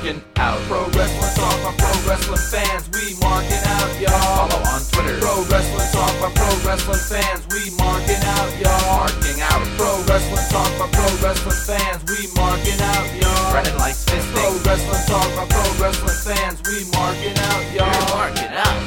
marking out. Pro wrestling talk by pro wrestling fans, we marking out, y'all. Follow on Twitter. Pro wrestling talk by pro wrestling fans, we marking out, y'all. Marking out. Pro wrestling talk by pro wrestling fans, we marking out, y'all. Brennan likes fisting. Pro wrestling talk by pro wrestling fans, we marking out, y'all. We're marking out.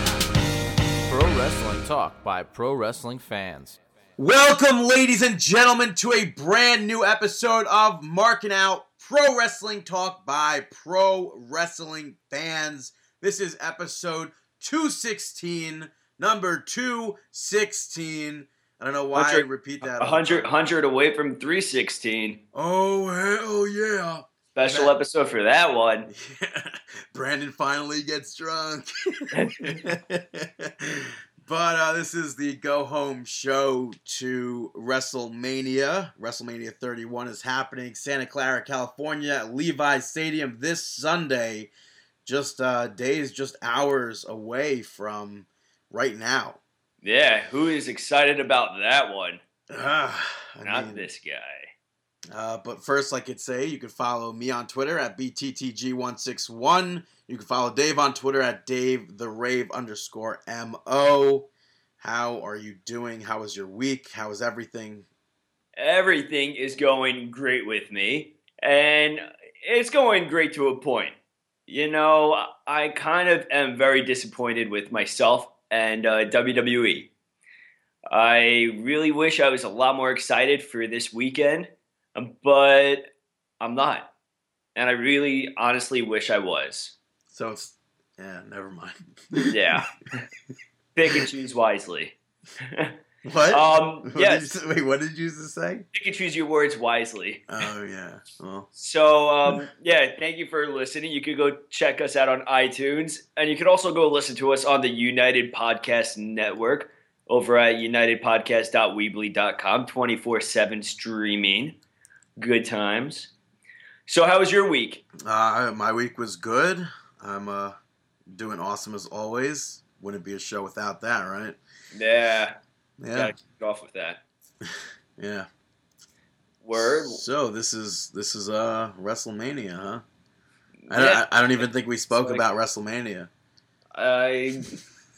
Pro wrestling talk by pro wrestling fans. Welcome, ladies and gentlemen, to a brand new episode of Marking Out Pro Wrestling Talk by Pro Wrestling Fans. This is episode 216, number 216. I don't know why I 100 repeat that. all the 100, 100 away from 316. Oh, hell yeah. Special That- episode for that one. Yeah. Brandon finally gets drunk. but uh, this is the go home show to WrestleMania. WrestleMania 31 is happening Santa Clara, California, at Levi Stadium this Sunday. Just uh, days, just hours away from right now. Yeah, who is excited about that one? Ah, Not mean, this guy. Uh, but first, like I'd say, you can follow me on Twitter at BTTG161. You can follow Dave on Twitter at Dave the Rave underscore MO. How are you doing? How was your week? How is everything? Everything is going great with me, and it's going great to a point. You know, I kind of am very disappointed with myself and uh, WWE. I really wish I was a lot more excited for this weekend, but I'm not. And I really honestly wish I was. So it's yeah, never mind. Yeah. Pick and choose wisely. what? Um, What did yes, you say- wait, what did you just say? pick and choose your words wisely. Oh yeah. Well, So, um, yeah, thank you for listening. You could go check us out on iTunes, and you could also go listen to us on the United Podcast Network over at unitedpodcast.weebly.com, 24 7 streaming. Good times. So, how was your week? uh, my week was good. I'm uh, doing awesome as always. Wouldn't be a show without that, right? Yeah, Yeah. gotta kick off with that. Yeah. Word. So this is this is uh WrestleMania, huh? I, Yeah. don't, I, I don't even think we spoke like- about WrestleMania. I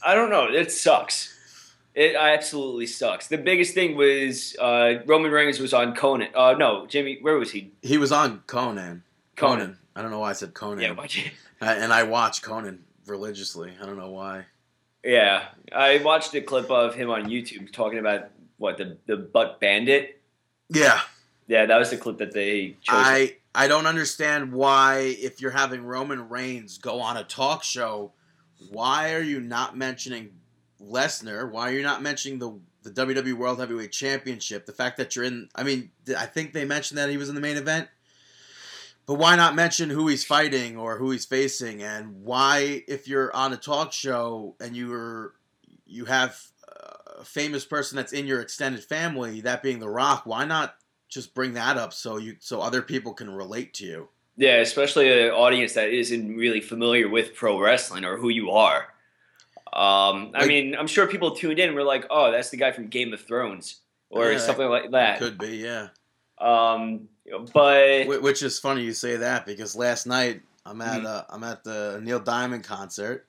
I don't know. It sucks. It absolutely sucks. The biggest thing was uh, Roman Reigns was on Conan. Uh, no, Jimmy. Where was he? He was on Conan. Conan. I don't know why I said Conan. Yeah, why'd you- and I watch Conan religiously. I don't know why. yeah. I watched a clip of him on YouTube talking about what the the butt bandit. Yeah, Yeah, that was the clip that they chose. I I don't understand why if you're having Roman Reigns go on a talk show, why are you not mentioning Lesnar? Why are you not mentioning the the WWE World Heavyweight Championship? The fact that you're in, I mean, I think they mentioned that he was in the main event. But why not mention who he's fighting or who he's facing, and why, if you're on a talk show and you're you have a famous person that's in your extended family, that being The Rock, why not just bring that up so you so other people can relate to you? yeah, especially an audience that isn't really familiar with pro wrestling or who you are. Um, I Like- mean, I'm sure people tuned in and were like, "Oh, that's the guy from Game of Thrones," or Yeah, something like that. Could be, yeah. Um, but Which is funny you say that because last night I'm at Mhm. uh, I'm at the Neil Diamond concert,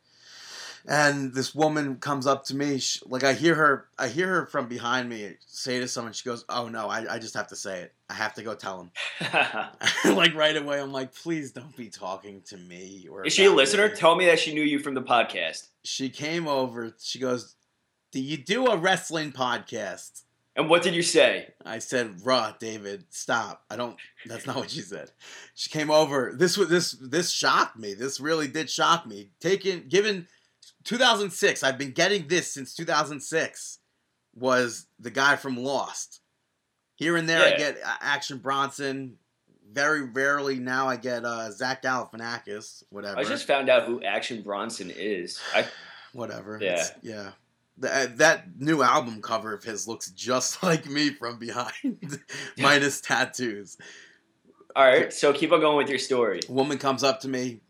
and this woman comes up to me. She, like I hear her, I hear her from behind me say to someone. She goes, "Oh no, I, I just have to say it. I have to go tell him." like right away, I'm like, "Please don't be talking to me." Or is she a listener? me." Tell me that she knew you from the podcast. She came over. She goes, "Do you do a wrestling podcast?" And what did you say? I said, "Raw, David, stop. I don't. That's not what she said." She came over. This was this this shocked me. This really did shock me. Taken given 2006, I've been getting this since 2006. Was the guy from Lost? Here and there, I get Action Bronson. Very rarely now, I get uh, Zach Galifianakis. Whatever. I just found out who Action Bronson is. I whatever. Yeah. It's- yeah. That, uh, that new album cover of his looks just like me from behind, minus tattoos. all right. So keep on going with your story. A woman comes up to me.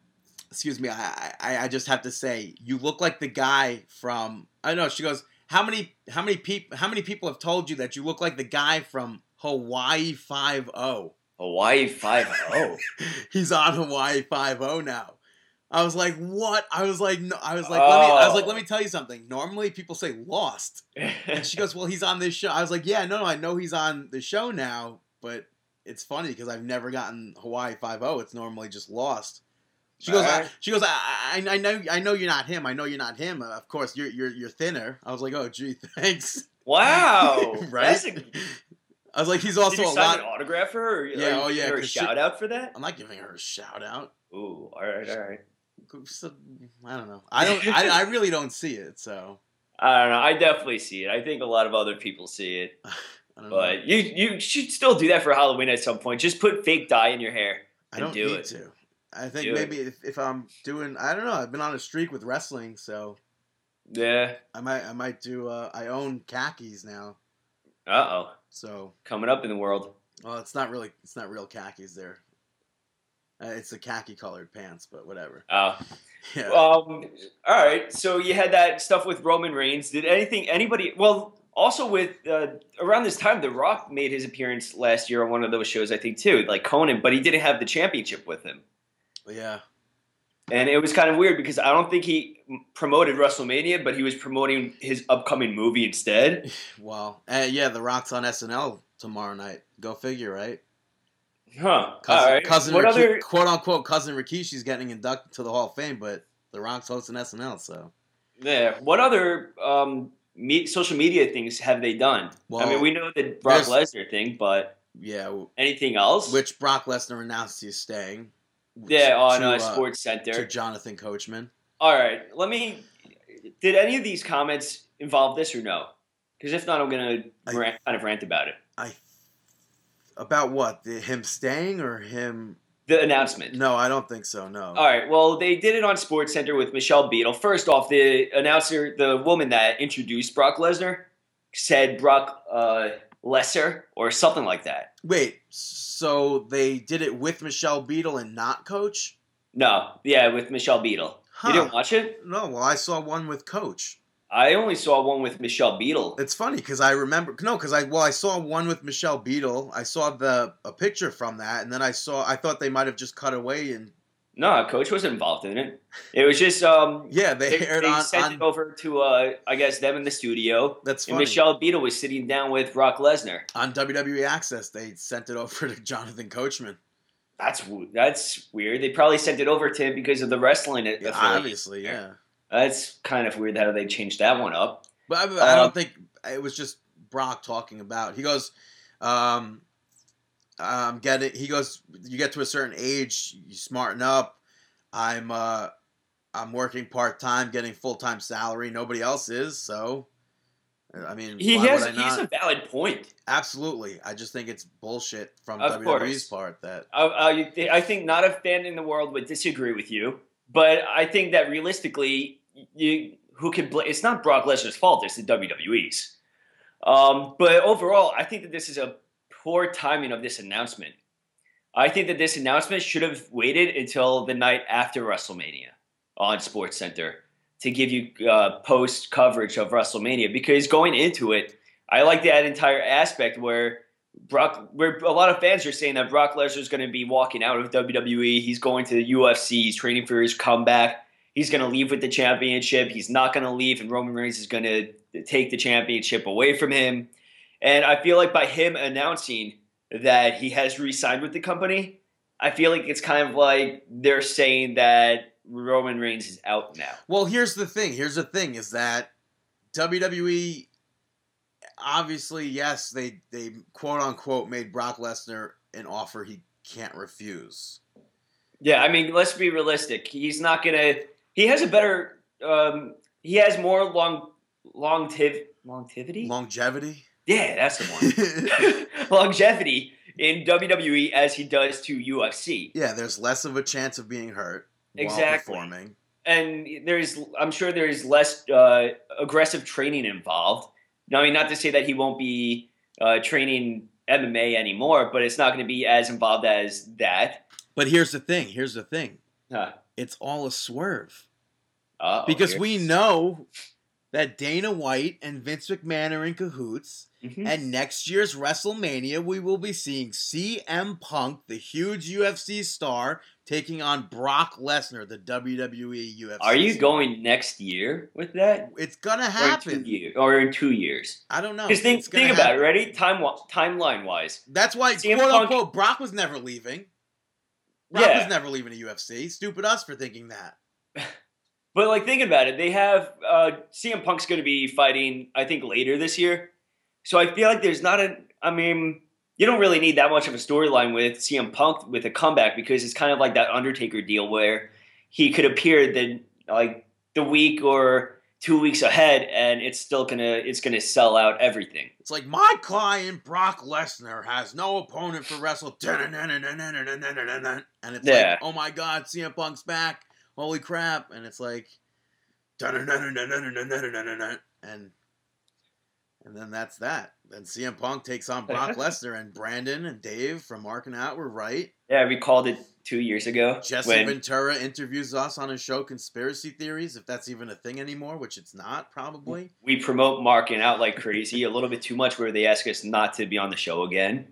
Excuse me. I, I I just have to say, you look like the guy from. I know. She goes. How many how many people how many people have told you that you look like the guy from Hawaii Five O? Hawaii Five O. He's on Hawaii Five O now. I was like, what? I was like, no. I was like, let me, I was like, Oh. let me tell you something. Normally, people say lost, and she goes, well, he's on this show. I was like, yeah, no, no, I know he's on the show now, but it's funny because I've never gotten Hawaii Five O. It's normally just lost. She goes, I, she goes, I, I, I know, I know you're not him. I know you're not him. Uh, Of course, you're, you're, you're thinner. I was like, oh, gee, thanks. wow, Right? A, I was like, he's also you a sign lot. an autograph for her? Or, Yeah, or oh, give yeah, her a 'cause she- shout out for that. I'm not giving her a shout out. Ooh, all right, all right. So, I don't know. I don't. I, I really don't see it. So I don't know. I definitely see it. I think a lot of other people see it, I don't know. but you you should still do that for Halloween at some point. Just put fake dye in your hair. I don't do need it. to. I think Do maybe if, if I'm doing, I don't know. I've been on a streak with wrestling, so Yeah. I might I might do. Uh, I own khakis now, Uh oh. so Coming up in the world. well, it's not really it's not real khakis there. Uh, it's the khaki colored pants, but whatever. Oh. Yeah. Um. All right. So you had that stuff with Roman Reigns. Did anything? Anybody? Well, also with uh, around this time, The Rock made his appearance last year on one of those shows, I think too, like Conan, but he didn't have the championship with him, yeah. and it was kind of weird because I don't think he promoted WrestleMania, but he was promoting his upcoming movie instead. Well, uh, yeah. The Rock's on SNL tomorrow night. Go figure, right? Huh. Cousin, all right. cousin what Riki- other? quote unquote cousin Rikishi's getting inducted to the Hall of Fame, but The Rock's hosting SNL, so Yeah. What other um me, social media things have they done? I mean, we know the Brock Lesnar thing, but yeah. anything else? Which Brock Lesnar announced he's staying. yeah, on to, uh, uh, Sports Center. to Jonathan Coachman. All right, let me. Did any of these comments involve this or no? Because if not, I'm gonna I- rant, kind of rant about it. I about what the, him staying or him? The announcement. No, I don't think so. No. All right. Well, they did it on Sports Center with Michelle Beadle. First off, the announcer, the woman that introduced Brock Lesnar, said Brock uh, Lesser or something like that. Wait, so they did it with Michelle Beadle and not Coach? No, yeah, with Michelle Beadle. Huh. You didn't watch it? No, well, I saw one with Coach. I only saw one with Michelle Beadle. It's funny because I remember no, because I well, I saw one with Michelle Beadle. I saw the a picture from that, and then I saw I thought they might have just cut away and No, Coach was involved in it. It was just um, yeah, they, they, aired they on. sent on it over to uh, I guess them in the studio. that's And. Michelle Beadle was sitting down with Brock Lesnar. on WWE Access, they sent it over to Jonathan Coachman. That's that's weird. They probably sent it over to him because of the wrestling. Yeah, obviously, yeah. That's kind of weird how they changed that one up. But I, I Um, don't think it was just Brock talking about. He goes, um, "I'm getting." He goes, "You get to a certain age, you smarten up. I'm, uh, I'm working part time, getting full time salary. Nobody else is, so." I mean, He has I he's a valid point. Absolutely, I just think it's bullshit from Of WWE's course. part that I, I, I think not a fan in the world would disagree with you, but I think that realistically, you who can bl- it's not Brock Lesnar's fault. It's the WWE's. Um, but overall, I think that this is a poor timing of this announcement. I think that this announcement should have waited until the night after WrestleMania on Sports Center to give you uh, post coverage of WrestleMania because going into it, I like that entire aspect where Brock, where a lot of fans are saying that Brock Lesnar is going to be walking out of WWE. He's going to the UFC. He's training for his comeback. He's going to leave with the championship. He's not going to leave, and Roman Reigns is going to take the championship away from him. And I feel like by him announcing that he has re-signed with the company, I feel like it's kind of like they're saying that Roman Reigns is out now. Well, here's the thing. Here's the thing is that WWE obviously, yes, they they quote unquote made Brock Lesnar an offer he can't refuse. Yeah, I mean, let's be realistic. He's not gonna. He has a better. Um, he has more long, longtiv, longevity. Longevity. yeah, that's the one. longevity in WWE as he does to UFC. yeah, there's less of a chance of being hurt Exactly. while performing. and there's I'm sure there's less uh, aggressive training involved. Now, I mean, not to say that he won't be uh, training MMA anymore, but it's not going to be as involved as that. But here's the thing. Here's the thing. Huh. It's all a swerve Uh-oh, because we know that Dana White and Vince McMahon are in cahoots. Mhm. And next year's WrestleMania, we will be seeing CM Punk, the huge UFC star, taking on Brock Lesnar, the WWE UFC. Are you star. going next year with that? It's gonna Or in two happen. Or in two years? I don't know. Because think, think about happen. it, ready? Time timeline wise. That's why, CM quote Punk- unquote, Brock was never leaving. Brock Yeah. was never leaving the UFC. Stupid us for thinking that. But like thinking about it, they have uh, CM Punk's going to be fighting, I think, later this year. So I feel like there's not a. I mean, you don't really need that much of a storyline with CM Punk with a comeback because it's kind of like that Undertaker deal where he could appear the like the week or two weeks ahead, and it's still gonna it's gonna sell out everything. It's like my client Brock Lesnar has no opponent for wrestle. And it's Yeah. like, oh my god, CM Punk's back. Holy crap. And it's like and and then that's that. Then CM Punk takes on Brock Lesnar and Brandon and Dave from Marking Out were right. Yeah, we called it two years ago. Jesse when- Ventura interviews us on his show Conspiracy Theories, if that's even a thing anymore, which it's not probably. we promote marking out like crazy, a little bit too much, where they ask us not to be on the show again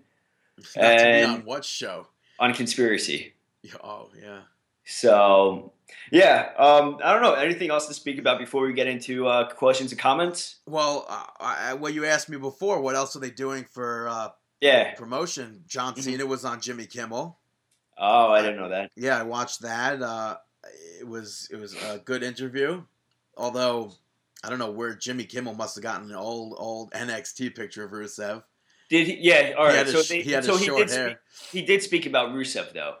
Not to be on what show? on conspiracy. Oh yeah. So, yeah, um, I don't know. Anything else to speak about before we get into uh, questions and comments? Well, uh, I, well, you asked me before. What else are they doing for uh, Yeah. promotion? John Mhm. Cena was on Jimmy Kimmel. Oh, I didn't know that. Yeah, I watched that. Uh, it was it was a good interview. Although I don't know where Jimmy Kimmel must have gotten an old old NXT picture of Rusev. Did he? Yeah. All right. he So his, they, he so he did. hair. Speak, he did speak about Rusev though.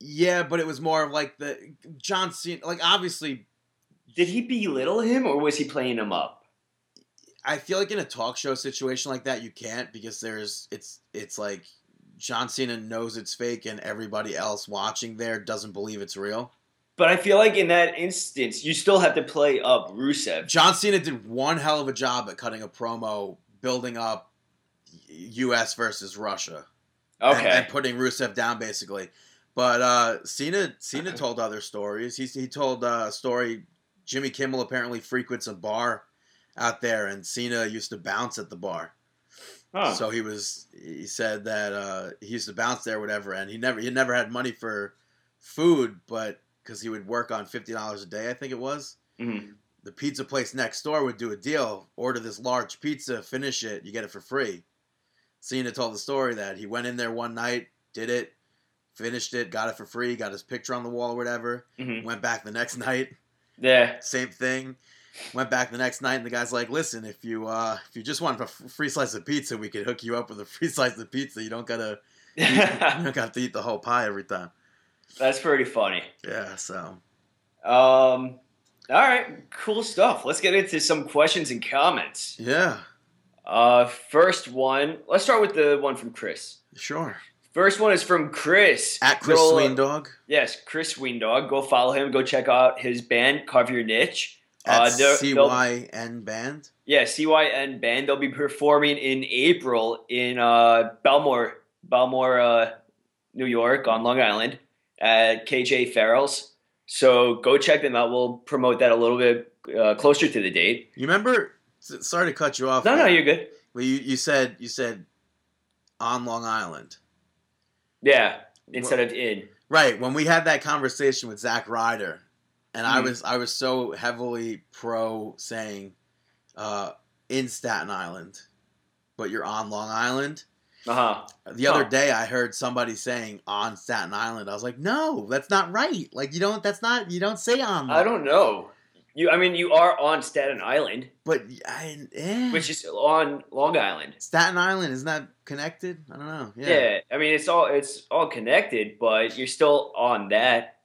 Yeah, but it was more of like the John Cena. Like obviously, Did he belittle him or was he playing him up? I feel like in a talk show situation like that, you can't because there's it's it's like John Cena knows it's fake and everybody else watching there doesn't believe it's real. But I feel like in that instance, you still have to play up Rusev. John Cena did one hell of a job at cutting a promo, building up U.S. versus Russia, and- Okay. and, putting Rusev down basically. But uh, Cena Cena told other stories. He he told uh, a story. Jimmy Kimmel apparently frequents a bar out there, and Cena used to bounce at the bar. Huh. So he was. He said that uh, he used to bounce there, whatever, and he never he never had money for food, but because he would work on fifty dollars a day, I think it was. Mhm. The pizza place next door would do a deal: order this large pizza, finish it, you get it for free. Cena told the story that he went in there one night, did it, finished it, got it for free, got his picture on the wall or whatever. Mhm. Went back the next night, Yeah. same thing. Went back the next night, and the guy's like, "Listen, if you uh, if you just want a free slice of pizza, we could hook you up with a free slice of pizza. You don't gotta you don't have to eat the whole pie every time." That's pretty funny. Yeah, so Um, all right, cool stuff. Let's get into some questions and comments. yeah, Uh, first one, let's start with the one from Chris. sure. First one is from Chris. At Chris Go- Sweendog Yes, Chris Weendog. Go follow him. Go check out his band, Carve Your Niche. at Uh, CYN Band. Yeah, CYN band. They'll be performing in April in uh, Bellmore, Bellmore, uh, New York, on Long Island, at KJ Farrell's. So go check them out. We'll promote that a little bit uh, closer to the date. You remember? Sorry to cut you off. No, no, you're good. Well, you, you said you said on Long Island, Yeah, instead of in. right? When we had that conversation with Zack Ryder, and I Mhm. was I was so heavily pro saying uh, in Staten Island, but you're on Long Island. Uh huh. The other Huh. day, I heard somebody saying on Staten Island. I was like, no, that's not right. Like you don't. That's not. You don't say on. I don't know. You, I mean, you are on Staten Island, But I, eh. which is on Long Island. Staten Island isn't that connected? I don't know. Yeah. Yeah. I mean, it's all it's all connected, but you're still on that.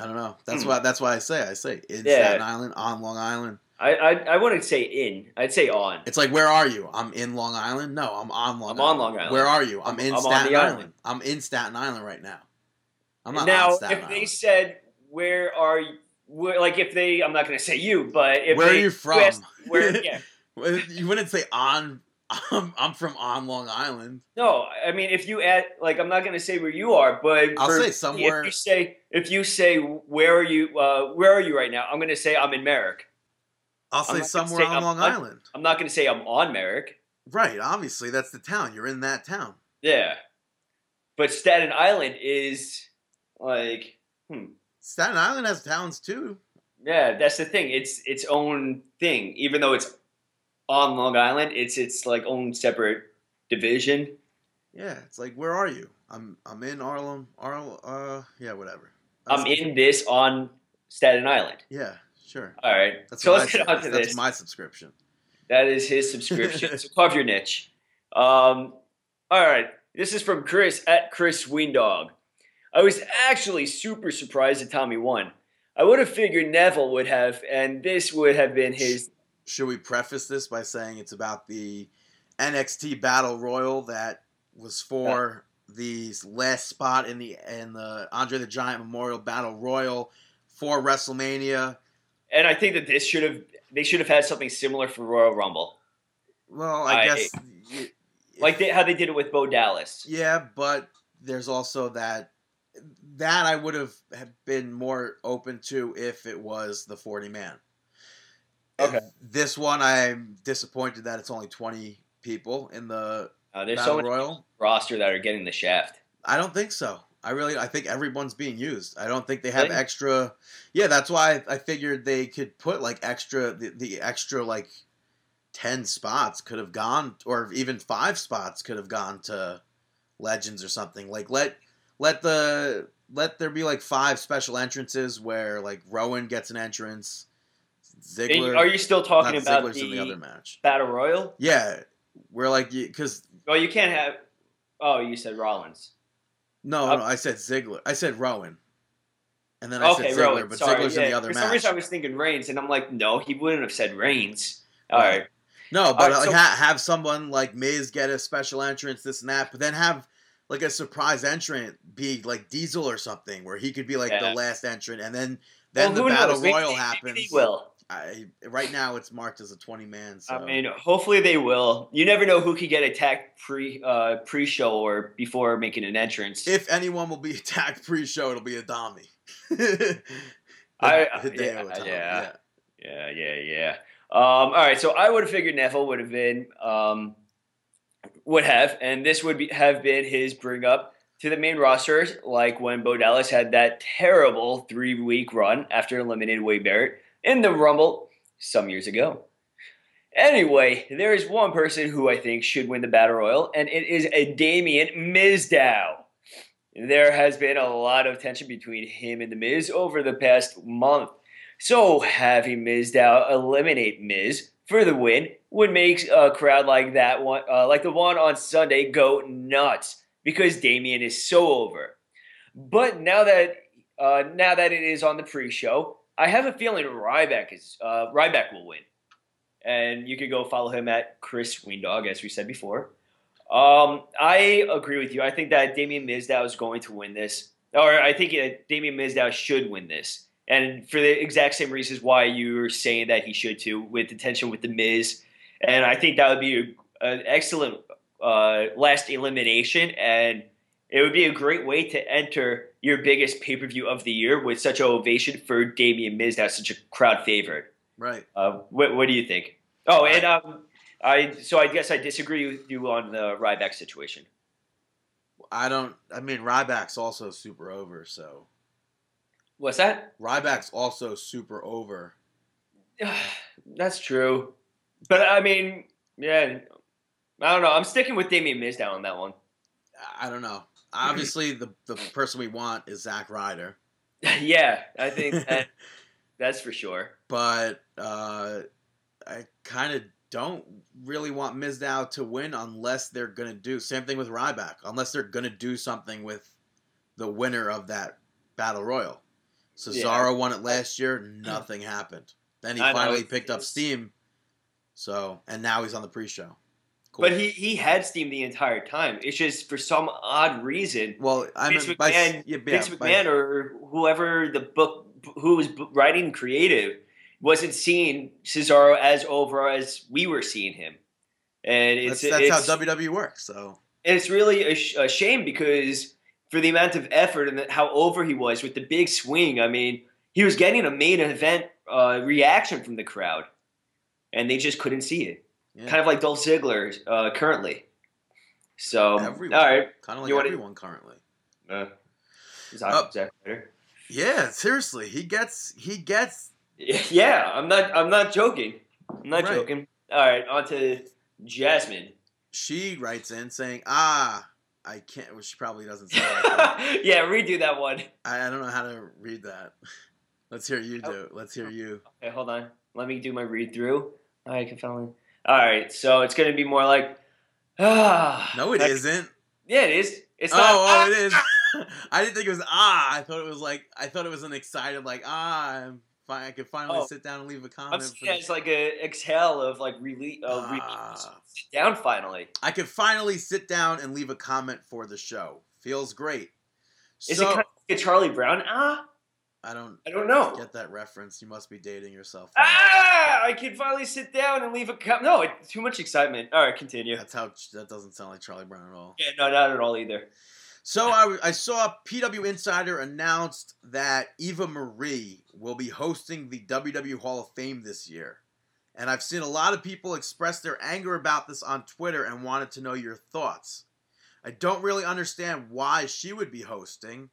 I don't know. That's Hmm. why. That's why I say. I say in Yeah. Staten Island, on Long Island. I, I I wouldn't say in. I'd say on. It's like, where are you? I'm in Long Island. No, I'm on Long. I'm Island. on Long Island. Where are you? I'm, in I'm Staten Island. island. I'm in Staten Island right now. I'm not now, on Staten if they said, "Where are you?" Where, like if they, I'm not going to say you, but if where are you from? asked Where? Yeah. You wouldn't say on. I'm, I'm from on Long Island. No, I mean if you add, like I'm not going to say where you are, but I'll for- say somewhere- If you say, if you say, where are you? Uh, where are you right now? I'm going to say I'm in Merrick. I'll I'm say somewhere say on I'm Long not- Island. I'm not going to say I'm on Merrick. Right, obviously that's the town. You're in that town. Yeah. But Staten Island is like, hmm. Staten Island has towns too. Yeah, that's the thing. It's its own thing. Even though it's on Long Island, it's its like own separate division. Yeah, it's like where are you? I'm I'm in Harlem. Arl uh yeah, whatever. I'm That's- in this on Staten Island. Yeah, sure. All right. That's so let's I get on to That's this. my subscription. That is his subscription. so carve your niche. Um, all right. This is from Chris at Chris Weendog. I was actually super surprised that Tommy won. I would have figured Neville would have, and this would have been his. Should we preface this by saying it's about the NXT Battle Royal that was for the last spot in the in the Andre the Giant Memorial Battle Royal for WrestleMania? And I think that this should have. They should have had something similar for Royal Rumble, Well, I, I- guess y- like they, how they did it with Bo Dallas. Yeah, but there's also that that I would have been more open to if it was the 40 man. Okay. This one I'm disappointed that it's only 20 people in the Uh, there's Battle many Royal. roster that are getting the shaft. I don't think so. I really I think everyone's being used. I don't think they have Really? extra Yeah, that's why I, I figured they could put like extra the, the extra like 10 spots could have gone or even 5 spots could have gone to legends or something. Like let let the let there be like five special entrances where like Rowan gets an entrance. Ziggler are you still talking about Ziggler's the, in the other match. Battle Royal? Yeah, we're like because Oh, you can't have. Oh, you said Rollins. no, Uh, no, I said Ziggler. I said Rowan, and then I okay, said Ziggler, Rowan. but Sorry, Ziggler's yeah. in the other For match. some reason, I was thinking Reigns, and I'm like, no, he wouldn't have said Reigns. All Right. right. No, but Alright, like so- ha- have someone like Miz get a special entrance, this and that, but then have like a surprise entrant be like Diesel or something, where he could be like Yeah. the last entrant, and then then Well, the battle knows? Royal maybe happens. They will. I, right now, it's marked as a twenty man. So I mean, hopefully they will. You never know who could get attacked pre uh, pre show or before making an entrance. if anyone will be attacked pre-show, it'll be Itami. I- Hideo yeah, yeah. Yeah, yeah, yeah. Um, all right, so I would have figured Neville would have been um, would have, and this would be, have been his bring up to the main roster, like when Bo Dallas had that terrible three week run after eliminating Wade Barrett in the Rumble some years ago. Anyway, there is one person who I think should win the Battle Royal, and it is a Damien Mizdow. There has been a lot of tension between him and The Miz over the past month. So having Mizdow eliminate Miz for the win would make a crowd like that one, uh, like the one on Sunday, go nuts because Damien is so over. But now that uh, now that it is on the pre-show, I have a feeling Ryback is uh, Ryback will win, and you could go follow him at Chris Weendog, as we said before. Um, I agree with you. I think that Damien Mizdow is going to win this, or I think uh, Damien Mizdow should win this, and for the exact same reasons why you're saying that he should too, with the tension with the Miz, and I think that would be a, an excellent uh, last elimination, and it would be a great way to enter your biggest pay per view of the year with such an ovation for Damien Mizdow, such a crowd favorite. Right. Uh, what, what do you think? Oh, and um, I so I guess I disagree with you on the Ryback situation. I don't. I mean, Ryback's also super over. So What's that? Ryback's also super over. That's true, but I mean, yeah, I don't know. I'm sticking with Damien Mizdow on that one. I don't know. Obviously, the the person we want is Zack Ryder, yeah, I think that, that's for sure. but uh, I kind of don't really want Mizdow to win unless they're gonna do same thing with Ryback. Unless they're gonna do something with the winner of that battle royal. Cesaro won it last year. Nothing happened. Then he I finally it's- picked up steam. So and now he's on the pre-show. Cool. But he he had steam the entire time. It's just for some odd reason, well, I Vince mean, by, yeah, Vince yeah, by- McMahon or whoever the book who was writing creative wasn't seeing Cesaro as over as we were seeing him, and it's that's, that's it's, how WWE works. So it's really a, sh- a shame because for the amount of effort and how over he was with the big swing, I mean, he was getting a main event uh, reaction from the crowd, and they just couldn't see it. Yeah. Kind of like Dolph Ziggler uh, currently. So, Everyone. all right. Kind of like You wanna- everyone currently. Uh, Uh. Yeah, seriously, he gets he gets Yeah, I'm not. I'm not joking. I'm not Right. joking. All right, on to Jasmine. she writes in saying, "Ah, I can't." She probably doesn't say like that. yeah, redo that one. I, I don't know how to read that. Let's hear you do. it. Let's hear you. Okay, hold on. Let me do my read through. I can finally. All right, so it's gonna be more like. Ah. No, it like- not Yeah, it is. It's oh, not. oh, ah, it is. I didn't think it was ah. I thought it was like I thought it was an excited like ah. I'm fine. I could finally Oh. sit down and leave a I'm comment. for yeah, it's like a exhale of like release. Uh, Ah. sit down finally. I could finally sit down and leave a comment for the show. Feels great. Is so it kind of like a Charlie Brown? Ah, I don't I don't know. get that reference. You must be dating yourself. Ah, I can finally sit down and leave a cup. No, it, too much excitement. All right, continue. That's how that doesn't sound like Charlie Brown at all. Yeah, no, not at all either. So I, I saw PW Insider announced that Eva Marie will be hosting the WWE Hall of Fame this year. And I've seen a lot of people express their anger about this on Twitter and wanted to know your thoughts. I don't really understand why she would be hosting.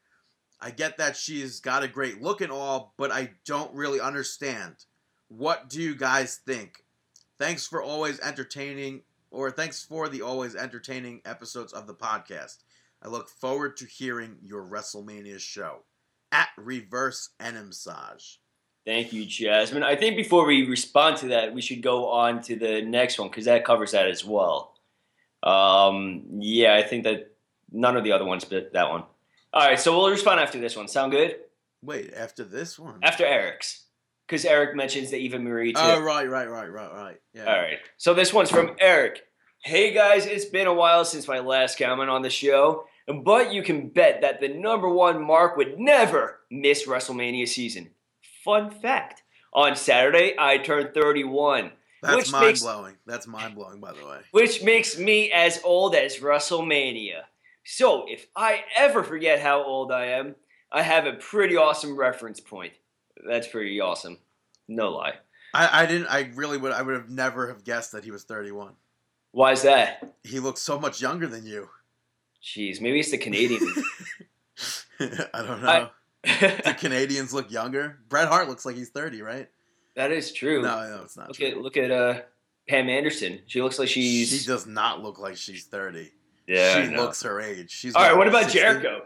I get that she's got a great look and all, but I don't really understand. What do you guys think? Thanks for always entertaining, or thanks for the always entertaining episodes of the podcast. I look forward to hearing your WrestleMania show at Reverse Enimsage. Thank you, Jasmine. I think before we respond to that, we should go on to the next one because that covers that as well. Um, yeah, I think that none of the other ones, but that one. All right, so we'll respond after this one. Sound good? Wait, after this one? After Eric's, because Eric mentions the Eva Marie too. oh, right, right, right, right, right. Yeah. All right. So this one's from Eric. Hey guys, it's been a while since my last comment on the show, but you can bet that the number one Mark would never miss WrestleMania season. Fun fact: on Saturday, I turned 31, That's Which mind makes- blowing. That's mind blowing, by the way. which makes me as old as WrestleMania. So if I ever forget how old I am, I have a pretty awesome reference point. That's pretty awesome. No lie. I, I didn't. I really would. I would have never have guessed that he was 31. Why is that? He looks so much younger than you. Jeez, maybe it's the Canadians. I don't know. I- the Canadians look younger. Bret Hart looks like he's 30, right? that is true. No, no, it's not Look true. at look at uh Pam Anderson. She looks like she's She does not look like she's 30. yeah. She looks her age. She's All right. What about 60. Jericho?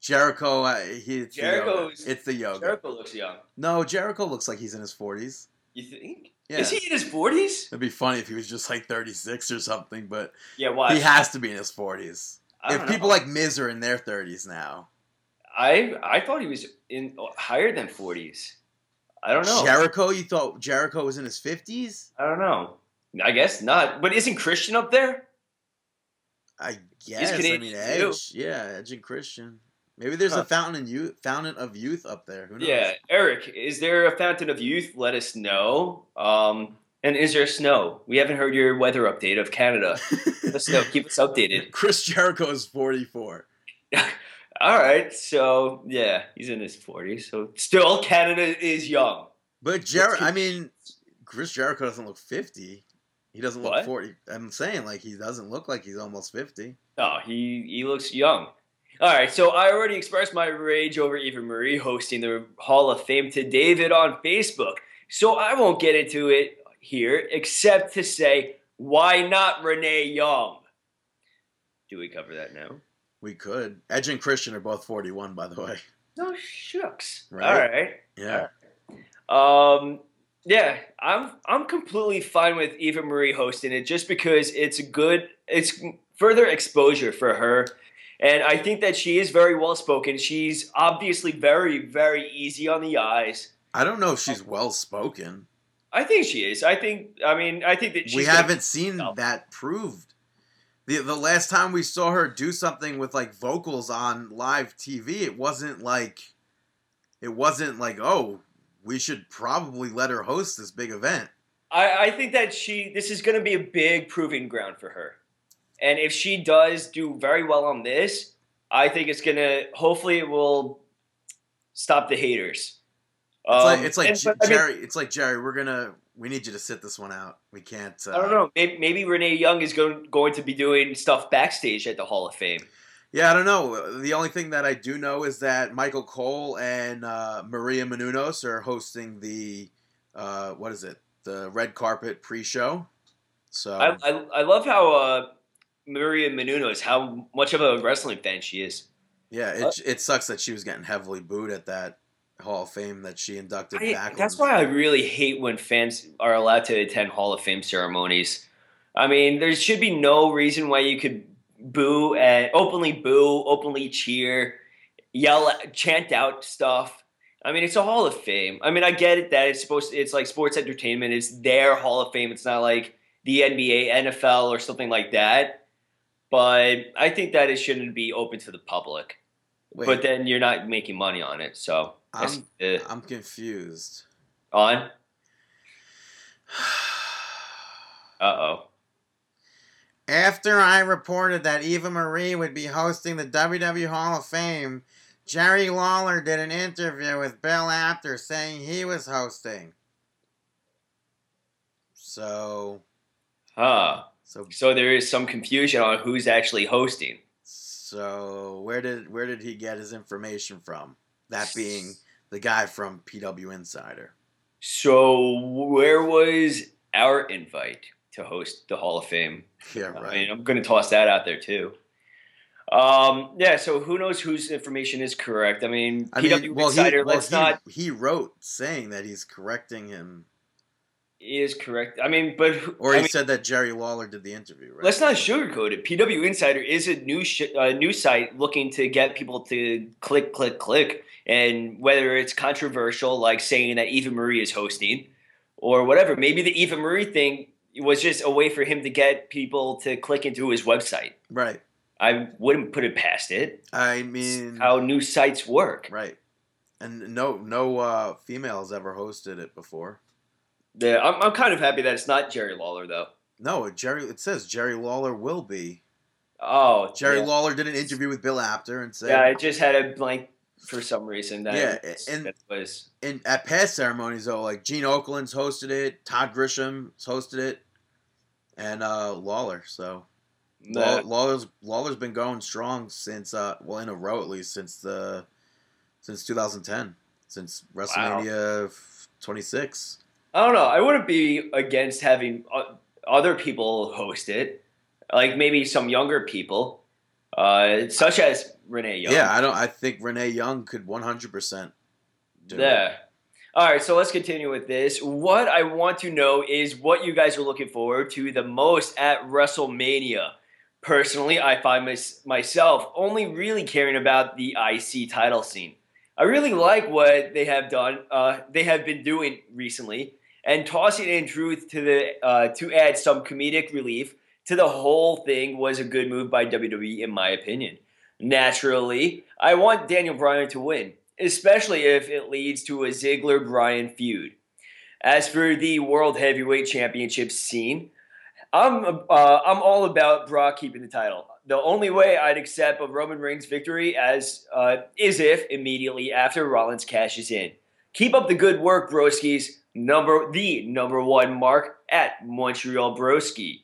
Jericho, uh, he, it's Jericho's- the yoga. It's the yoga. Jericho looks young. No, Jericho looks like he's in his 40s. You think? Yeah. Is he in his forties? It'd be funny if he was just like 36 or something, but Yeah. Why? he has to be in his 40s. If don't people like Miz are in their 30s now, I I thought he was in higher than forties. I don't know. Jericho, you thought Jericho was in his 50s? I don't know. I guess not. But isn't Christian up there? I guess. I mean, too. Edge. Yeah, Edge and Christian. Maybe there's Huh. a fountain in youth, fountain of youth up there. Who knows? Yeah. Eric, is there a fountain of youth? Let us know. Um, and is there snow? We haven't heard your weather update of Canada. Us know. Keep us updated. Chris Jericho is 44. All right. So yeah, he's in his forties. So still, Canada is young. But Jer I mean, Chris Jericho doesn't look 50. He doesn't look What? 40. I'm saying, like, he doesn't look like he's almost 50. Oh, he he looks young. All right, so I already expressed my rage over Eva Marie hosting the Hall of Fame to David on Facebook, so I won't get into it here, except to say, why not Renee Young? Do we cover that now? We could. Edge and Christian are both 41, by the way. No shucks. Right. All right. Yeah. Um, yeah, I'm I'm completely fine with Eva Marie hosting it just because it's a good it's further exposure for her. And I think that she is very well spoken. She's obviously very, very easy on the eyes. I don't know if she's well spoken. I think she is. I think I mean I think that she's We haven't seen that proved. The, the last time we saw her do something with like vocals on live TV, it wasn't like it wasn't like, oh, we should probably let her host this big event. I, I think that she this is gonna be a big proving ground for her. And if she does do very well on this, I think it's gonna hopefully it will stop the haters It's like Um, it's like and- J- but, I mean, Jerry. It's like Jerry. We're gonna. We need you to sit this one out. We can't. Uh, I don't know. Maybe, maybe Renee Young is going going to be doing stuff backstage at the Hall of Fame. Yeah, I don't know. The only thing that I do know is that Michael Cole and uh, Maria Menounos are hosting the uh, what is it? The red carpet pre-show. So I, I I love how uh, Maria Menounos, how much of a wrestling fan she is. yeah, it it sucks that she was getting heavily booed at that Hall of Fame that she inducted I- back. that's why I really hate when fans are allowed to attend Hall of Fame ceremonies. I mean, there should be no reason why you could boo and openly boo, openly cheer, yell, chant out stuff. I mean, it's a Hall of Fame. I mean, I get it that it's supposed. it's like sports entertainment. It's their Hall of Fame. It's not like the NBA, NFL, or something like that. But I think that it shouldn't be open to the public. Wait, But then you're not making money on it, so I'm uh, I'm confused. on. Uh oh. After I reported that Eva Marie would be hosting the WWE Hall of Fame, Jerry Lawler did an interview with Bill Apter saying he was hosting. So, Huh. so, So there is some confusion on who's actually hosting. so where did where did he get his information from? That being the guy from PW Insider. So where was our invite to host the Hall of Fame? Yeah, I right. mean, I'm going to toss that out there too. Um, yeah. So who knows whose information is correct? I mean, I PW mean, well, he, Insider. well, let's he, not he wrote saying that he's correcting him, is correct. I mean, but who- or I he mean, said that Jerry Lawler did the interview. Right? Let's not sugarcoat it. PW Insider is a new sh- uh, news site looking to get people to click, click, click, and whether it's controversial, like saying that Eva Marie is hosting, or whatever. Maybe the Eva Marie thing was just a way for him to get people to click into his website. right. I wouldn't put it past it. I It's mean, how new sites work. Right. And no no uh females ever hosted it before. The, I'm, I'm kind of happy that it's not Jerry Lawler though. No, Jerry it says Jerry Lawler will be. Oh, Jerry yeah. Lawler did an interview with Bill Apter and said Yeah, I just had a blank for some reason. That Yeah, and- that was in at past ceremonies though, like Gene Okerlund's hosted it, Todd Grisham's hosted it, and uh Lawler. So Law, that- Lawler's Lawler's been going strong since uh well in a row at least since the since 2010 since WrestleMania 26. I don't know. I wouldn't be against having uh, other people host it, like maybe some younger people, uh, such as Renee Young. Yeah, I don't. I think Renee Young could 100 percent do it. Yeah. All right, so let's continue with this. What I want to know is what you guys are looking forward to the most at WrestleMania. Personally, I find mys- myself only really caring about the IC title scene. I really like what they have done. Uh, they have been doing recently, and tossing in truth to the uh, to add some comedic relief to the whole thing was a good move by WWE, in my opinion. Naturally, I want Daniel Bryan to win, especially if it leads to a Ziggler Bryan feud. As for the World Heavyweight Championship scene, I'm uh, I'm all about Brock keeping the title. The only way I'd accept a Roman Reigns victory as uh, is if immediately after Rollins cashes in. Keep up the good work, Broskis. Number the number one mark at Montreal Broski.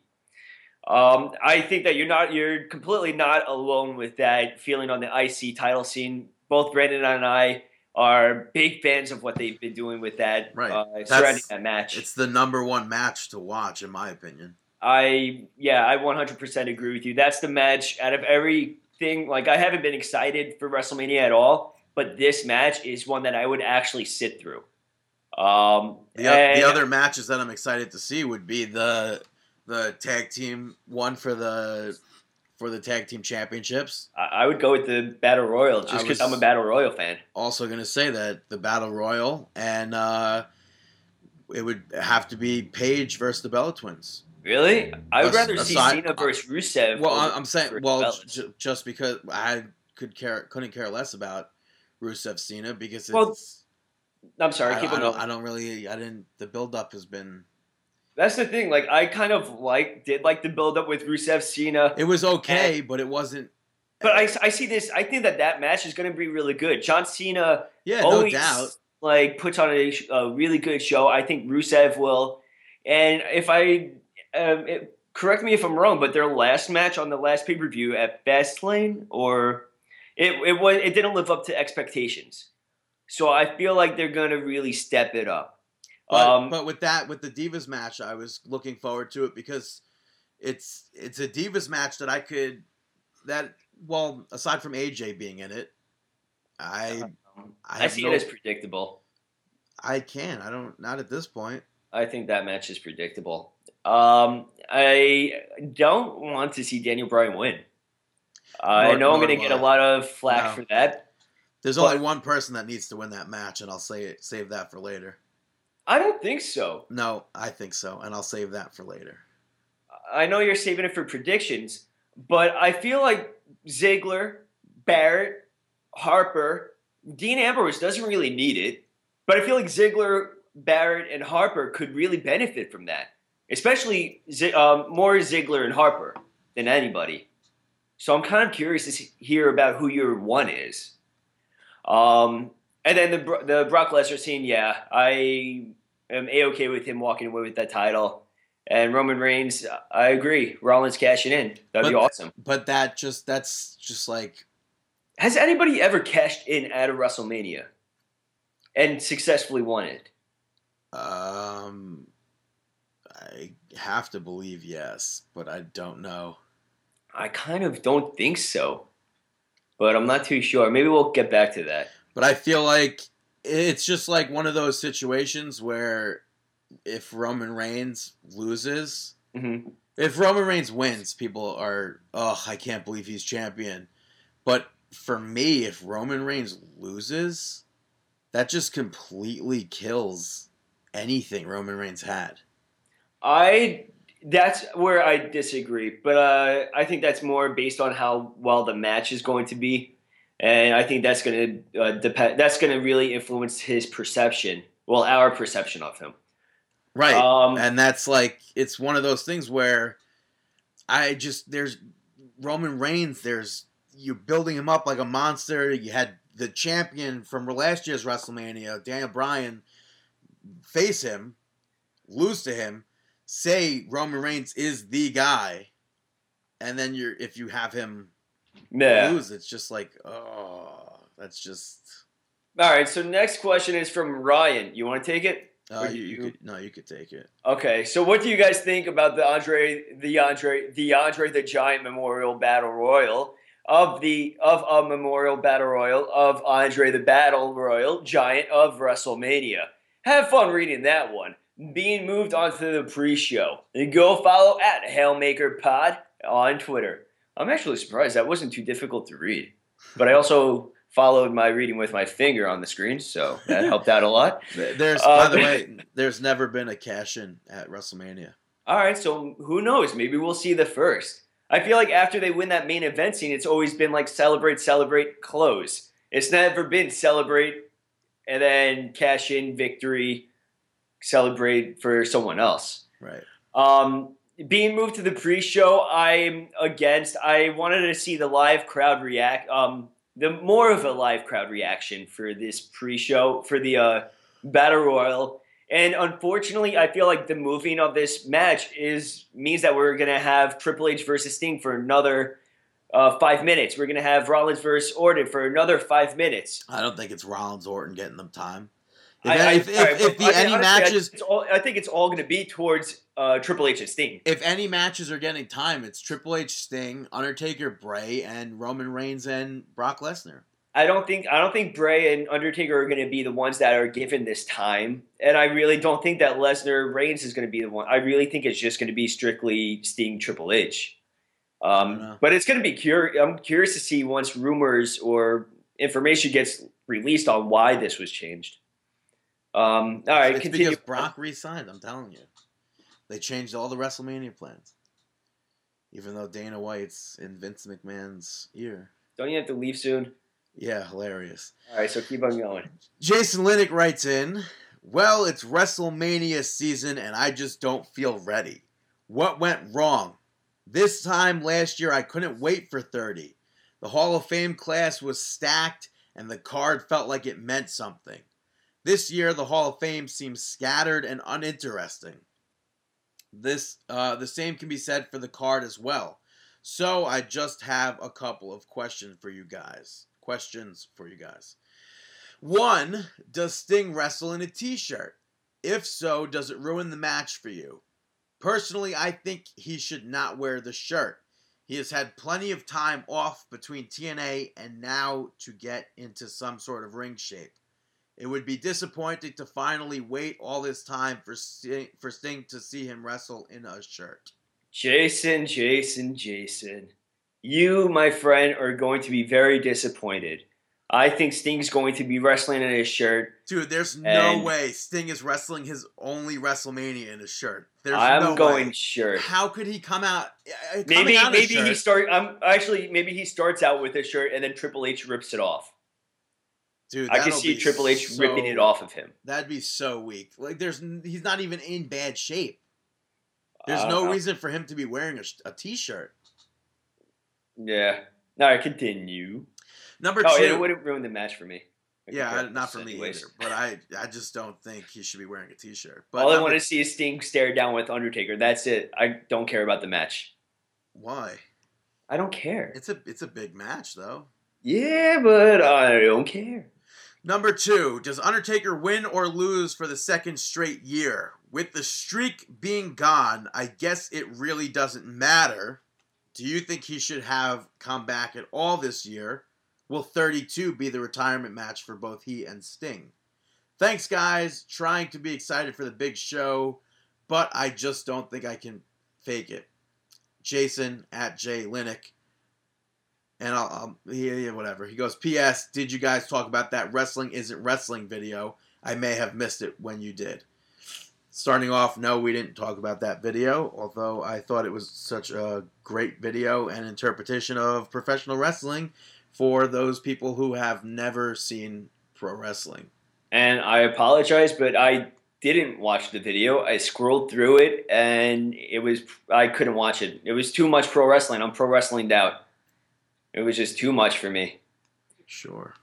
Um, I think that you're not you're completely not alone with that feeling on the IC title scene. Both Brandon and I are big fans of what they've been doing with that Right. uh, That's- surrounding that match. It's the number one match to watch, in my opinion. I yeah, I 100% agree with you. That's the match out of everything. Like I haven't been excited for WrestleMania at all, but this match is one that I would actually sit through. Um, The, and- the other matches that I'm excited to see would be the the tag team one for the for the tag team championships. I I would go with the Battle Royal just because I'm a Battle Royal fan. Also, going to say that the battle royal and uh, it would have to be Paige versus the Bella Twins. Really, I would As- rather see Cena versus Rusev. Well, I'm saying, well, j- just because I could care, couldn't care less about Rusev Cena because it's. Well, I'm sorry, I, keep I on don't. I don't really. I didn't. The build up has been. That's the thing. Like I kind of like did like the build up with Rusev Cena. It was okay, but it wasn't. But I, I see this. I think that that match is going to be really good. John Cena Yeah, no always doubt. like puts on a, a really good show. I think Rusev will. And if I um, it, correct me if I'm wrong, but their last match on the last pay per view at Fastlane, or it it was it didn't live up to expectations. So I feel like they're gonna really step it up. But, Um, but with that, with the Divas match, I was looking forward to it because it's it's a Divas match that I could that well aside from AJ being in it, I um, I, I, see no- it as predictable. I can I don't not at this point. I think that match is predictable. Um, I don't want to see Daniel Bryan win. I know I'm going to get a lot of flack No. for that. There's But- only one person that needs to win that match, and I'll say it, save that for later. I don't think so. No, I think so, and I'll save that for later. I know you're saving it for predictions, but I feel like Ziggler, Barrett, Harper, Dean Ambrose doesn't really need it, but I feel like Ziggler, Barrett, and Harper could really benefit from that, especially Z- um, more Ziggler and Harper than anybody. So I'm kind of curious to hear about who your one is. Um, and then the the Brock Lesnar scene, yeah, I am a okay with him walking away with that title. And Roman Reigns, I agree. Rollins cashing in. That'd be awesome. But that just that's just like Has anybody ever cashed in at a WrestleMania and successfully won it? um I have to believe yes, but I don't know. I kind of don't think so, but I'm not too sure. Maybe we'll get back to that. But I feel like it's just like one of those situations where if Roman Reigns loses, hmm if Roman Reigns wins, people are, oh, I can't believe he's champion. But for me, if Roman Reigns loses, that just completely kills anything Roman Reigns had. I that's where I disagree, but uh, I think that's more based on how well the match is going to be, and I think that's going to uh, depend. That's going to really influence his perception. Well, our perception of him. Right. Um, and that's like it's one of those things where I just there's Roman Reigns. There's you're building him up like a monster. You had the champion from last year's WrestleMania, Daniel Bryan, face him, lose to him, say Roman Reigns is the guy, and then you're if you have him yeah. lose, it's just like oh, that's just. All right. So next question is from Ryan. You want to take it? Uh, you, you- you could no, you could take it. Okay, so what do you guys think about the Andre, the Andre, the Andre the Giant Memorial Battle Royal of the of a Memorial Battle Royal of Andre the Battle Royal Giant of WrestleMania? Have fun reading that one. Being moved onto the pre-show. And go follow at Hailmaker Pod on Twitter. I'm actually surprised that wasn't too difficult to read, but I also followed my reading with my finger on the screen, so that helped out a lot. Th- There's by Um, the way, there's never been a cash in at WrestleMania. All right, so who knows? Maybe we'll see the first. I feel like after they win that main event scene, it's always been like celebrate, celebrate, close. It's never been celebrate and then cash in victory, celebrate for someone else. Right. Um, being moved to the pre-show, I'm against. I wanted to see the live crowd react. Um, the more of a live crowd reaction for this pre-show for the uh, battle royal. And unfortunately, I feel like the moving of this match is means that we're gonna have Triple H versus Sting for another uh, five minutes. We're gonna have Rollins versus Orton for another five minutes. I don't think it's Rollins Orton getting them time. If, I, I- if, if, right, if the I any honestly, matches it's all, I think it's all gonna be towards uh, Triple H and Sting. if any matches are getting time, it's Triple H, Sting, Undertaker, Bray, and Roman Reigns and Brock Lesnar. I don't think I don't think Bray and Undertaker are going to be the ones that are given this time, and I really don't think that Lesnar Reigns is going to be the one. I really think it's just going to be strictly Sting Triple H. Um, but it's going to be curious. I'm curious to see once rumors or information gets released on why this was changed. Um, all right, it's continue. because Brock re-signed. I'm telling you, they changed all the WrestleMania plans. Even though Dana White's in Vince McMahon's ear. Don't you have to leave soon? Yeah, hilarious. All right, so keep on going. Jason Linnick writes in, Well, it's WrestleMania season and I just don't feel ready. What went wrong? This time last year, I couldn't wait for 30. The Hall of Fame class was stacked and the card felt like it meant something. This year, the Hall of Fame seems scattered and uninteresting. This, uh, the same can be said for the card as well. So I just have a couple of questions for you guys. Questions for you guys. One, does Sting wrestle in a t-shirt? If so, does it ruin the match for you? Personally, I think he should not wear the shirt. He has had plenty of time off between TNA and now to get into some sort of ring shape. It would be disappointing to finally wait all this time for Sting, for Sting to see him wrestle in a shirt. Jason, Jason, Jason. You, my friend, are going to be very disappointed. I think Sting's going to be wrestling in his shirt. Dude, there's no way Sting is wrestling his only WrestleMania in a shirt. There's I'm no going way. shirt. How could he come out? uh, Maybe out in a maybe he start. I'm actually maybe he starts out with a shirt and then Triple H rips it off. Dude, I can see Triple H so- ripping it off of him. That'd be so weak. Like, there's he's not even in bad shape. There's Uh, no reason for him to be wearing a, a t-shirt. Yeah. All right, continue. Number Oh, two. it would have ruined the match for me. Yeah, I- not for me anyways. either. But I, I just don't think he should be wearing a t-shirt. But All I want to see is Sting stare down with Undertaker. That's it. I don't care about the match. why? I don't care. It's a it's a big match though. Yeah, but I don't care. Number two, does Undertaker win or lose for the second straight year? With the streak being gone, I guess it really doesn't matter. Do you think he should have come back at all this year? Will 32 be the retirement match for both he and Sting? Thanks, guys. Trying to be excited for the big show, but I just don't think I can fake it. Jason at J Linick. And I'll, I'll yeah, yeah, whatever. He goes, P.S. Did you guys talk about that wrestling isn't wrestling video? I may have missed it when you did. Starting off, no, we didn't talk about that video, although I thought it was such a great video and interpretation of professional wrestling for those people who have never seen pro wrestling. And I apologize, but I didn't watch the video. I scrolled through it and it was I couldn't watch it. It was too much pro wrestling. I'm pro wrestling out. It was just too much for me. Sure.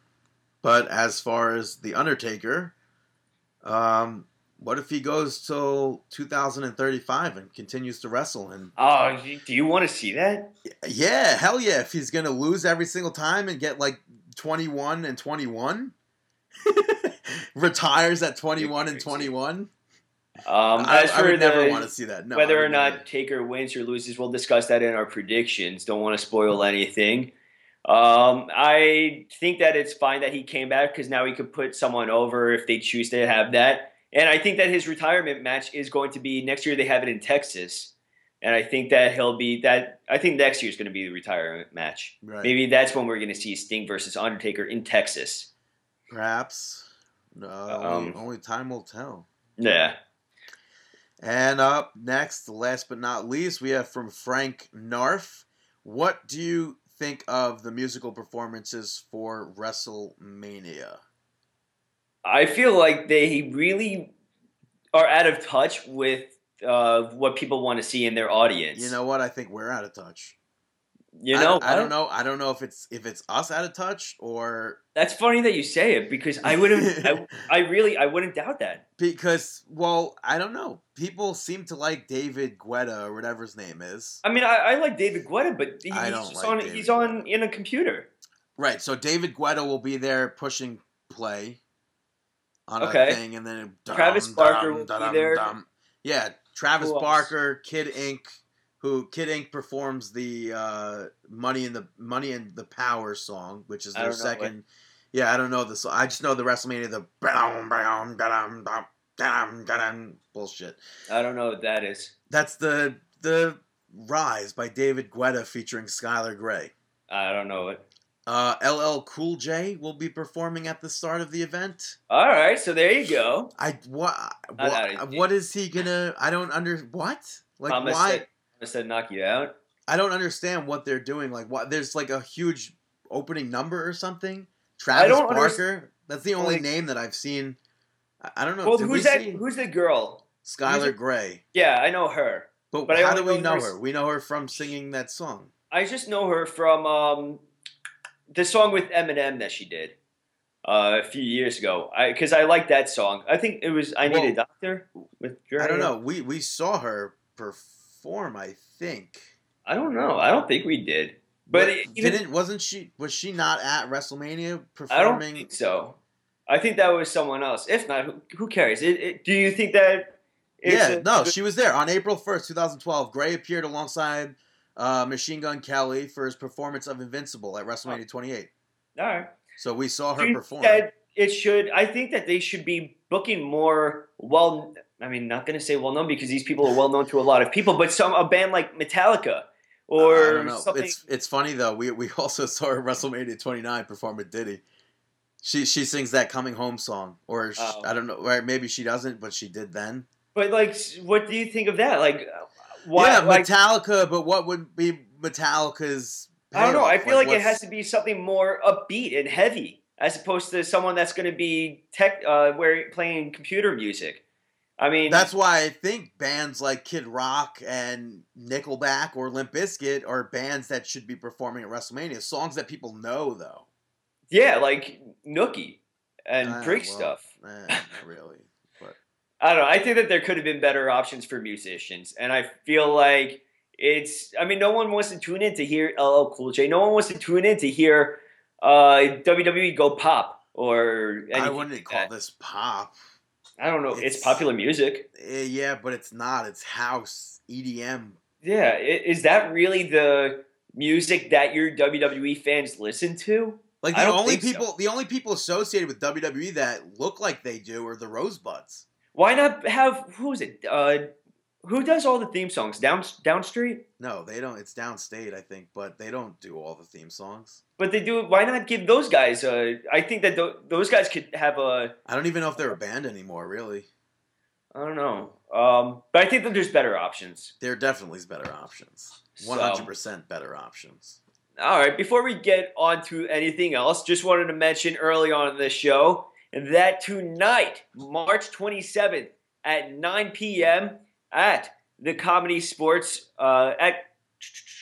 But as far as The Undertaker, um, what if he goes till 2035 and continues to wrestle? And Oh, do you want to see that? yeah, hell yeah, if he's going to lose every single time and get like 21 and 21, retires at 21 and 21. Um, I, I would never want to see that. No, whether or not Taker wins or loses, we'll discuss that in our predictions. Don't want to spoil anything. Um, I think that it's fine that he came back because now he could put someone over if they choose to have that. And I think that his retirement match is going to be next year. They have it in Texas, and I think that he'll be that. I think next year is going to be the retirement match. Right. Maybe that's when we're going to see Sting versus Undertaker in Texas. Perhaps. No, only, Um, only time will tell. Yeah. And up next, last but not least, we have from Frank Narf. What do you think of the musical performances for WrestleMania? I feel like they really are out of touch with uh, what people want to see in their audience. You know what? I think we're out of touch. You I know, don't, I don't know. I don't know if it's if it's us out of touch or That's funny that you say it because I wouldn't. I, I really, I wouldn't doubt that. because well, I don't know. People seem to like David Guetta or whatever his name is. I mean, I, I like David Guetta, but he- I he's like on. David he's on in a computer. Right. So David Guetta will be there pushing play on Okay. a thing, and then dum, Travis dum, Barker will be dum, there. dum. Yeah, Travis? Barker, Kid Ink, who Kid Ink performs the uh, "Money in the Money in the Power" song, which is their don't what- second. Yeah, I don't know the song. I just know the WrestleMania the bullshit. I don't know what that is. That's the the Rise by David Guetta featuring Skylar Grey. I don't know it. Uh, LL Cool J will be performing at the start of the event. All right, so there you go. I what what, what is he gonna? I don't under what like Thomas why Thomas said knock you out. I don't understand what they're doing. Like what there's like a huge opening number or something. Travis Barker. That's the only like- name that I've seen. I, I don't know. Well, Did who's we that? see Who's the girl? Skylar? Grey? Yeah, I know her. But, but how do we know her- her? We know her from singing that song. I just know her from um, the song with Eminem that she did. uh, a few years ago because I, like that song. I think it was "I Need Well, a Doctor" with. I don't know. We we saw her perform. I think. I don't know. I don't think we did. But even, didn't wasn't she was she not at WrestleMania I don't performing? think so. I think that was someone else. If not, who, who cares? It, it, do you think that? it's yeah, a- no, she was there on April first, two thousand twelve. Grey appeared alongside uh, Machine Gun Kelly for his performance of Invincible at WrestleMania twenty eight. All right. So we saw her perform. that it should. I think that they should be booking more. Well, I mean, not going to say well known because these people are well known to a lot of people, but some a band like Metallica or I don't know. something. It's it's funny though. We we also saw her at WrestleMania 29 perform with Diddy. She she sings that "Coming Home" song, or sh Oh. I don't know, or maybe she doesn't, but she did then. But like, what do you think of that? Like, uh, why? yeah, like, Metallica, but what would be Metallica's? I don't know. I feel like, it has to be something more upbeat and heavy, as opposed to someone that's going to be tech, uh, where playing computer music. I mean, That's why I think bands like Kid Rock and Nickelback or Limp Bizkit are bands that should be performing at WrestleMania. Songs that people know, though. yeah, like Nookie and Ah, Brick well, stuff. eh, not really. But I don't know. I think that there could have been better options for musicians, and I feel like it's. I mean, no one wants to tune in to hear LL Cool J. No one wants to tune in to hear uh, WWE go pop or anything I wouldn't like call this pop. I don't know. It's, it's- popular music. Eh, yeah, but it's not. It's house EDM. Yeah, is that really the music that your WWE fans listen to? Like the only think so. people, the only people associated with WWE that look like they do are the Rosebuds. Why not have who is it? Uh, who does all the theme songs? Down Downstreet. No, they don't. It's Downstait, I think, but they don't do all the theme songs. But they do. Why not give those guys? Uh, I think that tho- those guys could have a. I don't even know if they're a band anymore. Really, I don't know. Um, but I think that there's better options. there definitely is better options. One hundred percent better options. All right. Before we get on to anything else, just wanted to mention early on in the show that tonight, March 27th at 9 p.m. at the Comedy Sports uh, at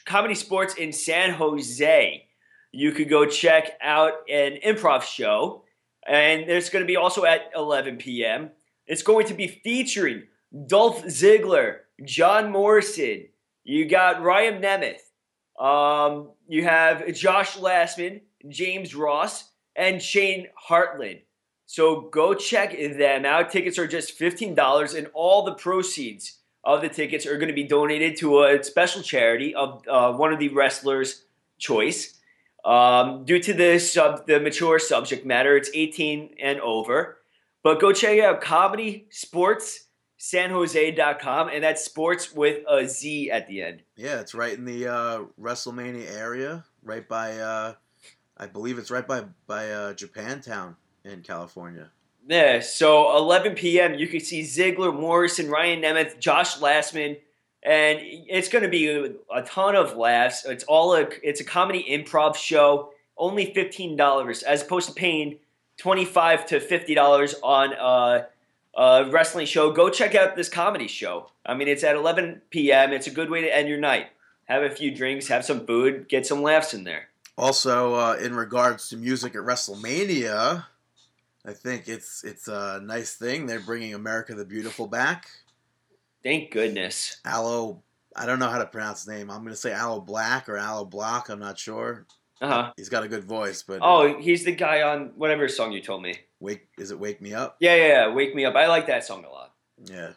Comedy Sports in San Jose, you could go check out an improv show, and it's going to be also at 11 p.m. It's going to be featuring Dolph Ziggler, John Morrison. You got Ryan Nemeth. Um, you have Josh Lastman, James Ross, and Shane Hartland. So go check them out. Tickets are just $15, and all the proceeds of the tickets are going to be donated to a special charity of uh, one of the wrestlers' choice. Um, due to the sub, the mature subject matter, it's 18 and over. But go check out Comedy Sports sanjose.com and that's sports with a z at the end Yeah, it's right in the uh, WrestleMania area, right by. Uh, I believe it's right by by uh, Japantown in California. Yeah, so 11 p.m. You can see Ziggler, Morrison, Ryan Nemeth, Josh Lastman, and it's going to be a, ton of laughs. It's all a it's a comedy improv show. Only fifteen dollars, as opposed to paying twenty five to fifty dollars on a, a wrestling show. Go check out this comedy show. I mean, it's at 11 p.m. It's a good way to end your night. Have a few drinks, have some food, get some laughs in there. Also, uh, in regards to music at WrestleMania, I think it's it's a nice thing they're bringing America the Beautiful back. Thank goodness. Aloe, I don't know how to pronounce his name. I'm going to say Aloe Blacc or Aloe Block. I'm not sure. Uh huh. He's got a good voice, but uh, Oh, he's the guy on whatever song you told me. wake is it Wake Me Up? Yeah, yeah, yeah. Wake Me Up. I like that song a lot. Yeah,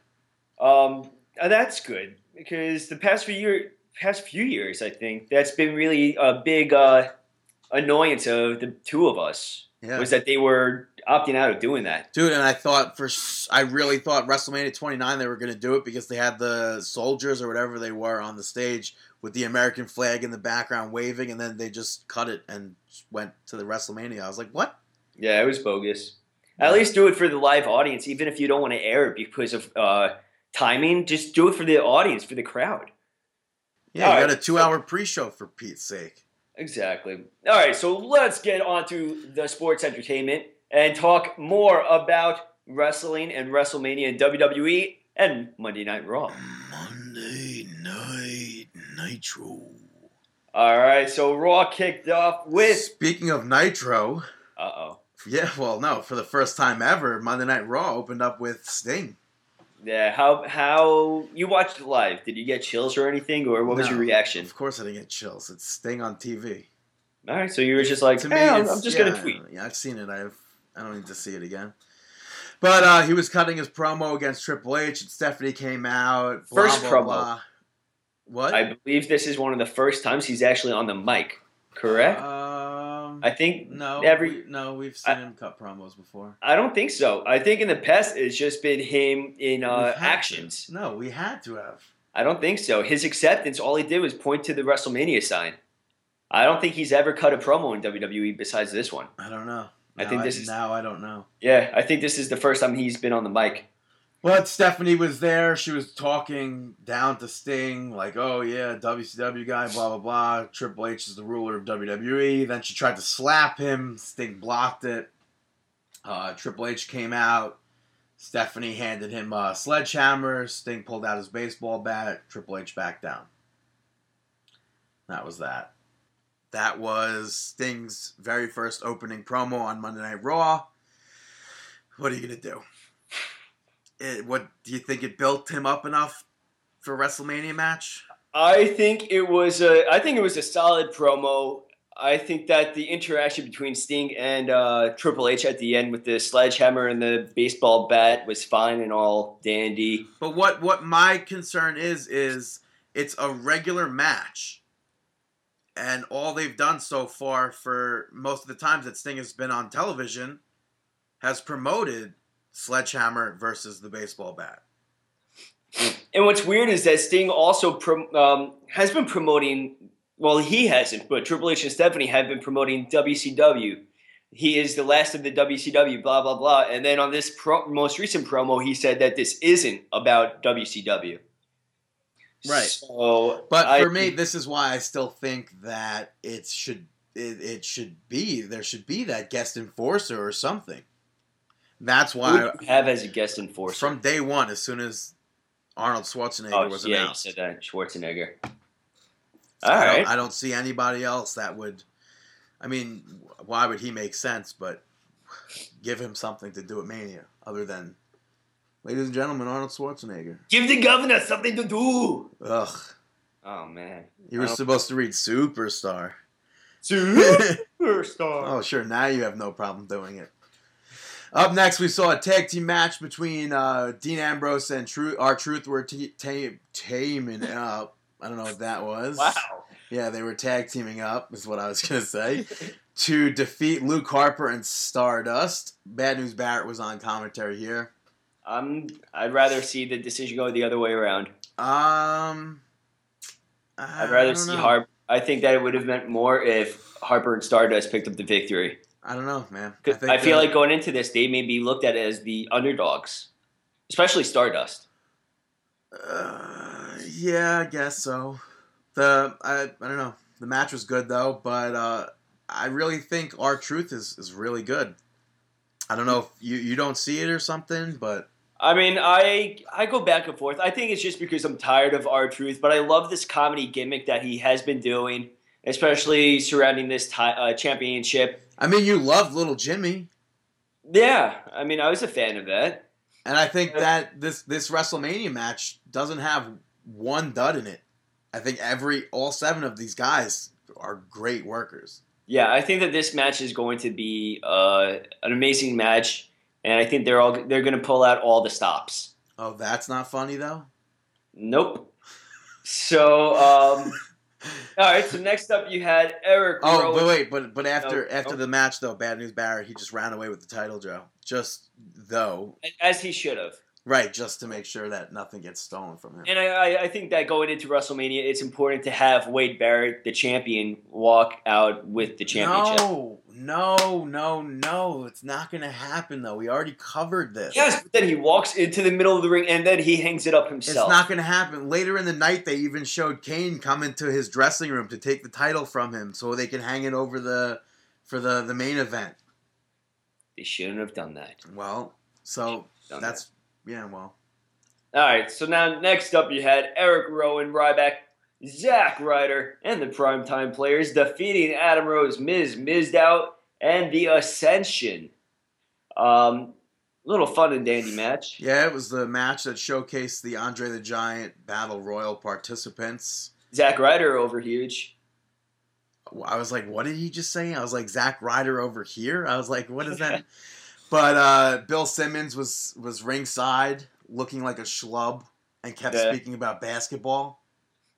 Um, that's good because the past few year, past few years, I think that's been really a big uh, annoyance of the two of us yeah, was that they were opting out of doing that. dude. And I thought for I really thought WrestleMania 29 they were going to do it because they had the soldiers or whatever they were on the stage with the American flag in the background waving, and then they just cut it and went to the WrestleMania. I was like, what? Yeah, it was bogus. At least do it for the live audience, even if you don't want to air it because of uh, timing. Just do it for the audience, for the crowd. Yeah, All you right, got a two-hour pre-show for Pete's sake. Exactly. All right, so let's get on to the sports entertainment and talk more about wrestling and WrestleMania and WWE and Monday Night Raw. Monday Night Nitro. All right, so Raw kicked off with. Speaking of Nitro, Uh oh. Yeah, well, no, for the first time ever, Monday Night Raw opened up with Sting. Yeah, how how you watched it live? Did you get chills or anything, or what was No, your reaction? Of course, I didn't get chills. It's staying on TV. All right, so you were just like, to "Eh, me, I'm, I'm just yeah, gonna tweet. Yeah, I've seen it. I've I don't need to see it again. But uh, he was cutting his promo against Triple H, and Stephanie came out. blah, First blah, promo. blah. What? I believe this is one of the first times he's actually on the mic. Correct? Um, I think no, every- we, no, we've seen I- him cut promos before. I don't think so. I think in the past it's just been him in uh, We've to. actions. No, we had to have. I don't think so. His acceptance, all he did was point to the WrestleMania sign. I don't think he's ever cut a promo in WWE besides this one. I don't know. I think this is- now. I don't know. Yeah, I think this is the first time he's been on the mic. But Stephanie was there. She was talking down to Sting, like, "Oh yeah, WCW guy, blah blah blah. Triple H is the ruler of WWE." Then she tried to slap him. Sting blocked it. Uh, Triple H came out. Stephanie handed him a sledgehammer. Sting pulled out his baseball bat. Triple H backed down. That was that. That was Sting's very first opening promo on Monday Night Raw. What are you gonna do? It, what do you think it built him up enough for a WrestleMania match? I think it was a. I think it was a solid promo. I think that the interaction between Sting and uh, Triple H at the end with the sledgehammer and the baseball bat was fine and all dandy. But what what my concern is is it's a regular match, and all they've done so far for most of the times that Sting has been on television has promoted Sledgehammer versus the baseball bat. And what's weird is that Sting also prom- um, has been promoting. Well, he hasn't, but Triple H and Stephanie have been promoting WCW. He is the last of the WCW, blah blah blah. And then on this pro- most recent promo, he said that this isn't about WCW. Right. So, But I- for me, this is why I still think that it should it, it should be there should be that guest enforcer or something. That's why you have as a guest enforcer? from day one, as soon as Arnold Schwarzenegger oh, was yeah, announced, said that Schwarzenegger. So All I, don't, right. I don't see anybody else that would. I mean, why would he make sense? But give him something to do at Mania, other than, ladies and gentlemen, Arnold Schwarzenegger. Give the governor something to do. Ugh, Oh man, you were supposed to read Superstar. superstar. Oh, sure. Now you have no problem doing it. Up next, we saw a tag team match between uh, Dean Ambrose and Truth. R-Truth were t- up. I don't know what that was. Wow. Yeah, they were tag teaming up, is what I was going to say, to defeat Luke Harper and Stardust. Bad News Barrett was on commentary here. I'm. I'd rather see the decision go the other way around. Um, I I'd rather see. Harper. I think that it would have meant more if Harper and Stardust picked up the victory. I don't know, man. think I, feel that- like going into this, they may be looked at as the underdogs, especially Stardust. Uh, yeah, I guess so. The I I don't know. The match was good though, but uh, I really think R-Truth is is really good. I don't know if you you don't see it or something, but I mean, I I go back and forth. I think it's just because I'm tired of R-Truth, but I love this comedy gimmick that he has been doing, especially surrounding this uh, championship. I mean, you love Little Jimmy, Yeah, I mean, I was a fan of that. and I think that this this WrestleMania match doesn't have one dud in it. I think every all seven of these guys are great workers. Yeah, I think that this match is going to be uh, an amazing match, and I think they're all they're going to pull out all the stops. Oh, that's not funny though. Nope. So, um, all right. So next up, you had Eric. Oh, but wait, but but after No, after no. the match though, Bad News Barrett, he just ran away with the title, Joe. Just though, as he should have. right? Just to make sure that nothing gets stolen from him. And I, I, I think that going into WrestleMania, it's important to have Wade Barrett, the champion, walk out with the championship. No, no, no, no! It's not gonna happen though. We already covered this. Yes, but then he walks into the middle of the ring and then he hangs it up himself. It's not going to happen. Later in the night, they even showed Kane come into his dressing room to take the title from him, so they can hang it over the for the the main event. they shouldn't have done that. Well, so that's yeah. Well, All right, so now next up you had Eric Rowan, Ryback, Zack Ryder, and the Primetime Players defeating Adam Rose, Miz, Mizdow, and the Ascension. Um, little fun and dandy match. Yeah, it was the match that showcased the Andre the Giant Battle Royal participants. Zack Ryder over huge. I was like, what did he just say? I was like, Zack Ryder over here. I was like, what is that? but uh, Bill Simmons was was ringside, looking like a schlub, and kept Yeah. speaking about basketball.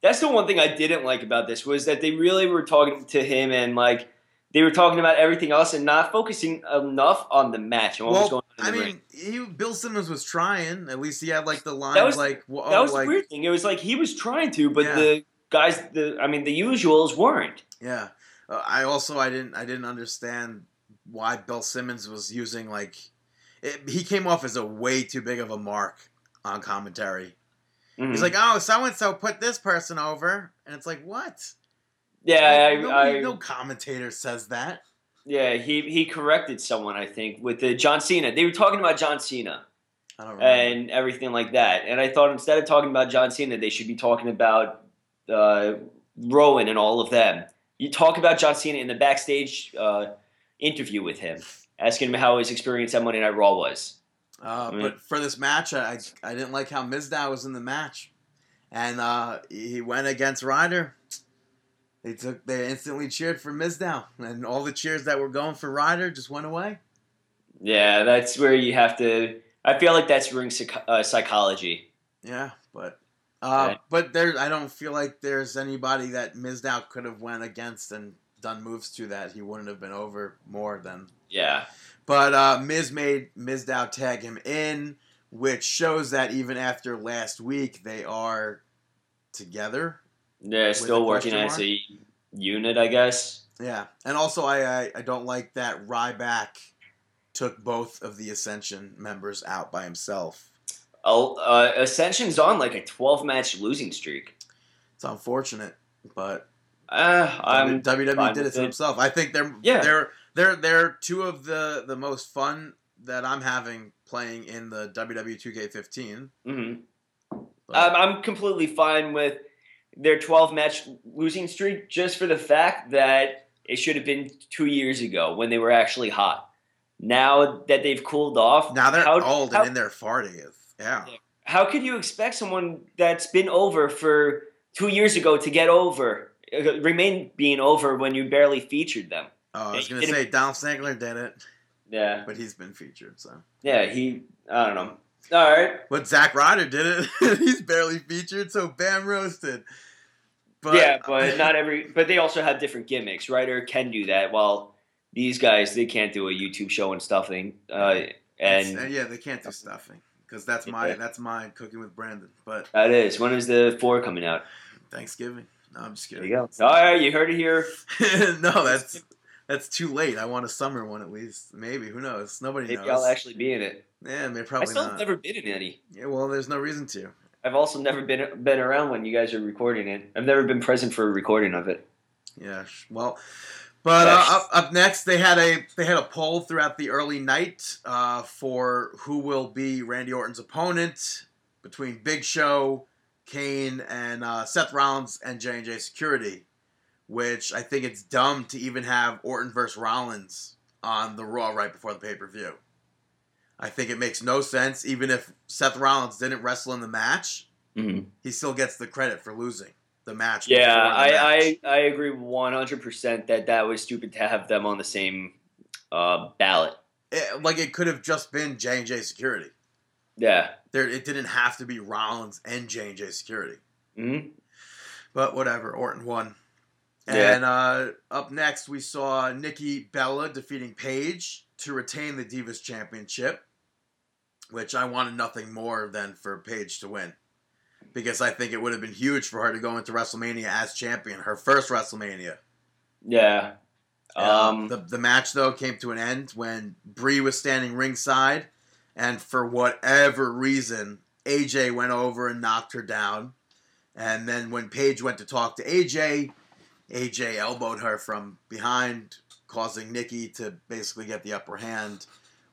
That's the one thing I didn't like about this was that they really were talking to him and like they were talking about everything else and not focusing enough on the match and what was Well, going on I mean, he, Bill Simmons was trying. At least he had like the lines That was- like, well, That was like, weird thing. It was like he was trying to, but Yeah. the guys, the I mean, the usuals weren't. Yeah. Uh, I also I didn't I didn't understand why Bill Simmons was using like it, he came off as a way too big of a mark on commentary. Mhm. He's like, "Oh, so and so put this person over." And it's like, "What?" yeah, Like, I, nobody- I, no commentator says that. yeah, he he corrected someone I think with the John Cena. They were talking about John Cena. I don't remember. and everything like that. And I thought instead of talking about John Cena, they should be talking about uh, Rowan and all of them. You talk about John Cena in the backstage uh, interview with him, asking him how his experience at Monday Night Raw was. Uh. But for this match, I, I didn't like how Mizdow was in the match, and uh, he went against Ryder. They took they instantly cheered for Mizdow, and all the cheers that were going for Ryder just went away. Yeah, that's where you have to. I feel like that's ring psych- uh, psychology. Yeah, but uh, Right. but there I don't feel like there's anybody that Mizdow could have went against and done moves to that he wouldn't have been over more than. Yeah, But uh, Miz made Mizdow tag him in, which shows that even after last week they are together. they're still working as a unit, I guess. Yeah, and also I I, I don't like that Ryback took both of the Ascension members out by himself. Oh, uh, Ascension's on like a 12 match losing streak. It's unfortunate, but Uh, I'm WWE did it to himself. I think they're Yeah. they're they're they're two of the the most fun that I'm having playing in the E WWE 2K15. mhm. But- Um, I'm completely fine with their 12 match losing streak just for the fact that it should have been two years ago when they were actually hot. Now that they've cooled off, now they're how, old how, and in their 40s. Yeah. how could you expect someone that's been over for two years ago to get over, uh, remain being over when you barely featured them? Oh, I was gonna say Dolph Ziggler did it, Yeah, but he's been featured. So, yeah, he, I don't know. All right. but Zack Ryder did it. he's barely featured, so bam roasted. But, yeah, but not every. But they also have different gimmicks. Ryder can do that, while these guys they can't do a YouTube show and stuffing. Uh, and uh, yeah, they can't do stuffing because that's my Yeah. that's my cooking with Brandon. But that is when is the four coming out? Thanksgiving. No, I'm just There kidding. you go. All right, you heard it here. no, that's that's too late. I want a summer one at least. Maybe who knows? Nobody Maybe knows. I'll actually be in it. yeah, maybe I probably still not. have never been in any. Yeah, well, there's no reason to. I've also never been been around when you guys are recording it. I've never been present for a recording of it. Yeah, well, but uh, up, up next they had a they had a poll throughout the early night uh, for who will be Randy Orton's opponent between Big Show, Kane, and uh, Seth Rollins and J and J Security. Which I think it's dumb to even have Orton versus Rollins on the Raw right before the pay per view. I think it makes no sense. Even if Seth Rollins didn't wrestle in the match, Mhm. he still gets the credit for losing the match. Yeah, the match. I, I I agree one hundred percent that that was stupid to have them on the same uh, ballot. it, like it could have just been J and J Security. Yeah. There, it didn't have to be Rollins and J and J Security. hmm But whatever, Orton won. Yeah. And uh, up next, we saw Nikki Bella defeating Paige to retain the Divas Championship, which I wanted nothing more than for Paige to win. Because I think it would have been huge for her to go into WrestleMania as champion, her first WrestleMania. Yeah. Um, Um, the, the match, though, came to an end when Brie was standing ringside, and for whatever reason, AJ went over and knocked her down. And then when Paige went to talk to AJ, AJ elbowed her from behind, causing Nikki to basically get the upper hand.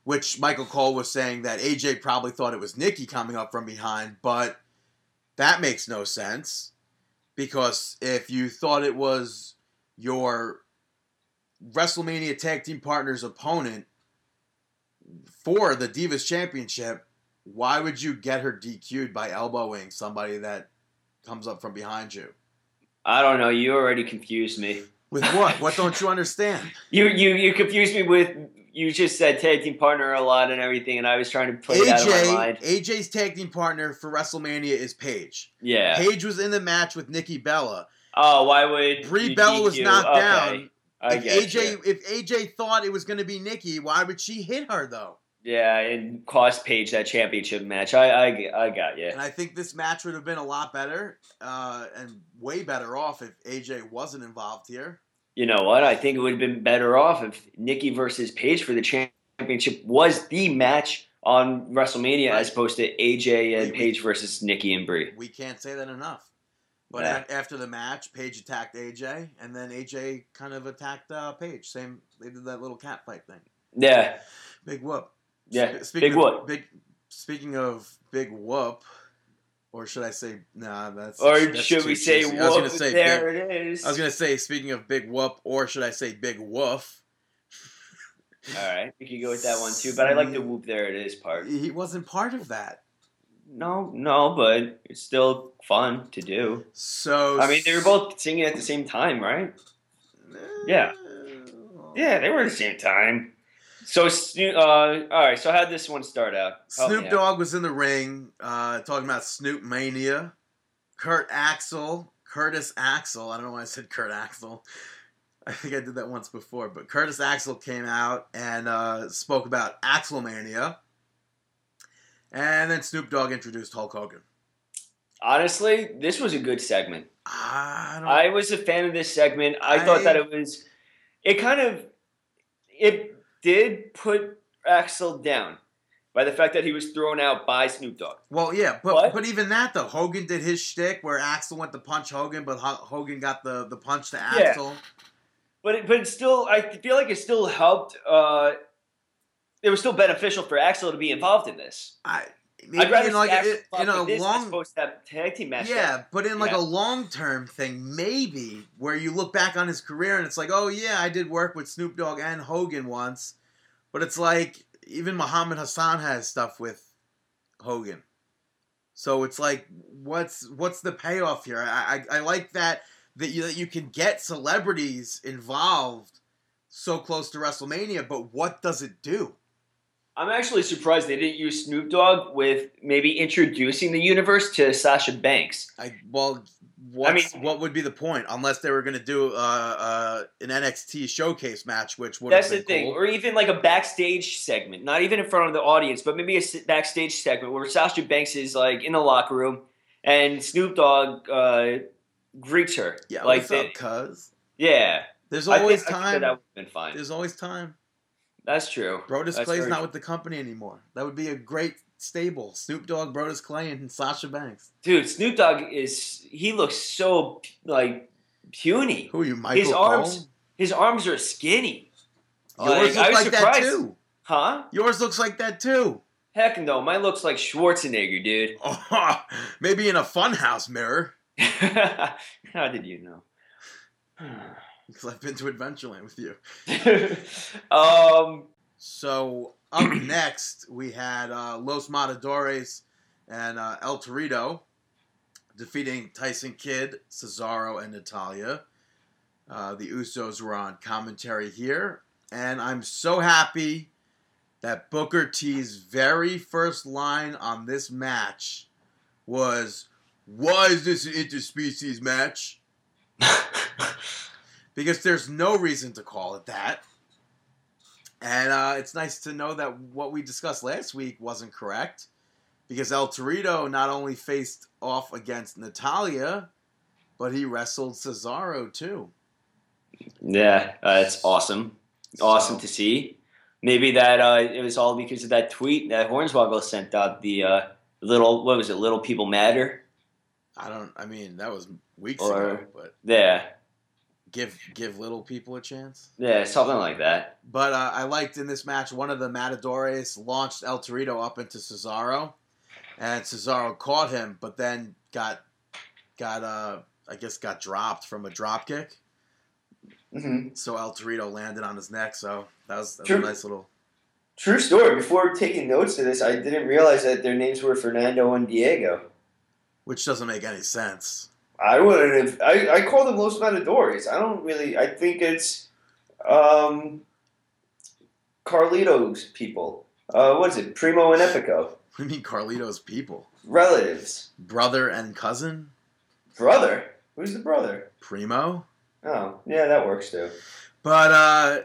Which Michael Cole was saying that AJ probably thought it was Nikki coming up from behind, but that makes no sense. Because if you thought it was your WrestleMania Tag Team Partners opponent for the Divas Championship, why would you get her DQ'd by elbowing somebody that comes up from behind you? I don't know. You already confused me. With what? what don't you understand? You you you confused me with you just said tag team partner a lot and everything, and I was trying to play that in my AJ, mind. AJ's tag team partner for WrestleMania is Paige. Yeah. Paige was in the match with Nikki Bella. Oh, why would Brie Bella was knocked Okay, down. I if AJ you. if AJ thought it was going to be Nikki, why would she hit her though? Yeah, and cost Paige that championship match. I I, I got you. And I think this match would have been a lot better uh, and way better off if AJ wasn't involved here. You know what? I think it would have been better off if Nikki versus Paige for the championship was the match on WrestleMania Right. as opposed to AJ and We- Paige versus Nikki and Brie. We can't say that enough. But Yeah. a- after the match, Paige attacked AJ, and then AJ kind of attacked uh, Paige. Same, they did that little cat fight thing. Yeah, Big whoop. Yeah. Sp- speaking Big of, whoop. Big. Speaking of big whoop, or should I say, nah, that's. Or that's should we say, cheesy. I was gonna say there big, it is. I was gonna say, speaking of big whoop, or should I say big woof? All right, we could go with that one too, but I like the whoop, there it is part. He wasn't part of that. No, no, but it's still fun to do. So I mean, they were both singing at the same time, right? Eh, yeah. Yeah, they were at the same time. So, uh, all right. So, how'd this one start out? Help Snoop. Dogg was in the ring uh, talking about Snoop Mania. Kurt Axel, Curtis Axel. I don't know why I said Kurt Axel. I think I did that once before, but Curtis Axel came out and uh, spoke about Axelmania. And then Snoop Dogg introduced Hulk Hogan. Honestly, this was a good segment. I don't. I was a fan of this segment. I, thought that it was. It kind of. It did put Axel down by the fact that he was thrown out by Snoop Dogg. well, yeah, but What? but even that though, Hogan did his shtick where Axel went to punch Hogan, but Hogan got the the punch to Axel. Yeah. But it, but it still, I feel like it still helped. Uh, it was still beneficial for Axel to be involved in this. I maybe I'd rather in like Axel in, a this long opposed to that tag team match. Yeah, but in like Yeah. a long term thing, maybe where you look back on his career and it's like, oh yeah, I did work with Snoop Dogg and Hogan once, but it's like even Muhammad Hassan has stuff with Hogan, so it's like, what's what's the payoff here? I I, I like that that you that you can get celebrities involved so close to WrestleMania, but what does it do? I'm actually surprised they didn't use Snoop Dogg with maybe introducing the universe to Sasha Banks. I well, what's, mean- what would be the point unless they were going to do uh, uh, an NXT showcase match, which would That's the thing, cool. or even like a backstage segment, not even in front of the audience, but maybe a backstage segment where Sasha Banks is like in the locker room and Snoop Dogg uh, greets her. yeah, like what's they- up, cuz? yeah. There's I always I think that time. that would have been fine. There's always time. That's true. Brodus That's Clay's not true. with the company anymore. That would be a great stable. Snoop Dogg, Brodus Clay, and Sasha Banks. Dude, Snoop Dogg is he looks so like puny. Who are you, Michael His arms- Cole? His arms are skinny. Oh, Yours Like, looks I was like that surprised. too. Huh? Yours looks like that too. Heck no, mine looks like Schwarzenegger, dude. Oh, maybe in a funhouse mirror. How did you know? Because I've been to Adventureland with you. um, So up next, we had uh, Los Matadores and uh, El Torito defeating Tyson Kidd, Cesaro, and Natalya. Uh, the Usos were on commentary here, and I'm so happy that Booker T's very first line on this match was, "Why is this an interspecies match?" Because there's no reason to call it that. And uh, it's nice to know that what we discussed last week wasn't correct. Because El Torito not only faced off against Natalya, but he wrestled Cesaro too. yeah, uh, it's awesome. Awesome So- to see. Maybe that uh, it was all because of that tweet that Hornswoggle sent out. The uh, little what was it? Little people matter. I don't. I mean, that was weeks Or- ago. But Yeah, give give little people a chance. yeah, something like that. But uh, I liked in this match one of the Matadores launched El Torito up into Cesaro, and Cesaro caught him, but then got got uh I guess got dropped from a drop kick. hmm So El Torito landed on his neck. So that was, that was a nice little. True story. Before taking notes of this, I didn't realize that their names were Fernando and Diego. Which doesn't make any sense. I wouldn't have. I, I call them Los Matadores. I don't really. I think it's um, Carlito's people. Uh, what is it? Primo and Epico. I mean, Carlito's people, Relatives. brother and cousin, Brother. Who's the brother? Primo. Oh, yeah, that works too. But uh,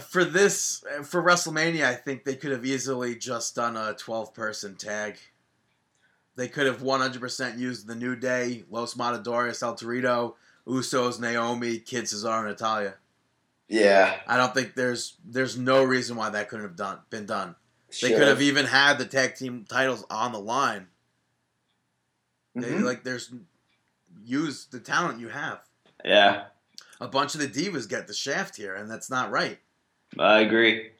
for this, for WrestleMania, I think they could have easily just done a 12 person tag. They could have 100% used the New Day, Los Matadores, El Torito, Usos, Naomi, Kidd Cesaro, and Natalya. Yeah. I don't think there's there's no reason why that couldn't have done been done. They could have even had the tag team titles on the line. They, Mhm. like there's use the talent you have. Yeah, A bunch of the divas get the shaft here, and that's not right. I agree.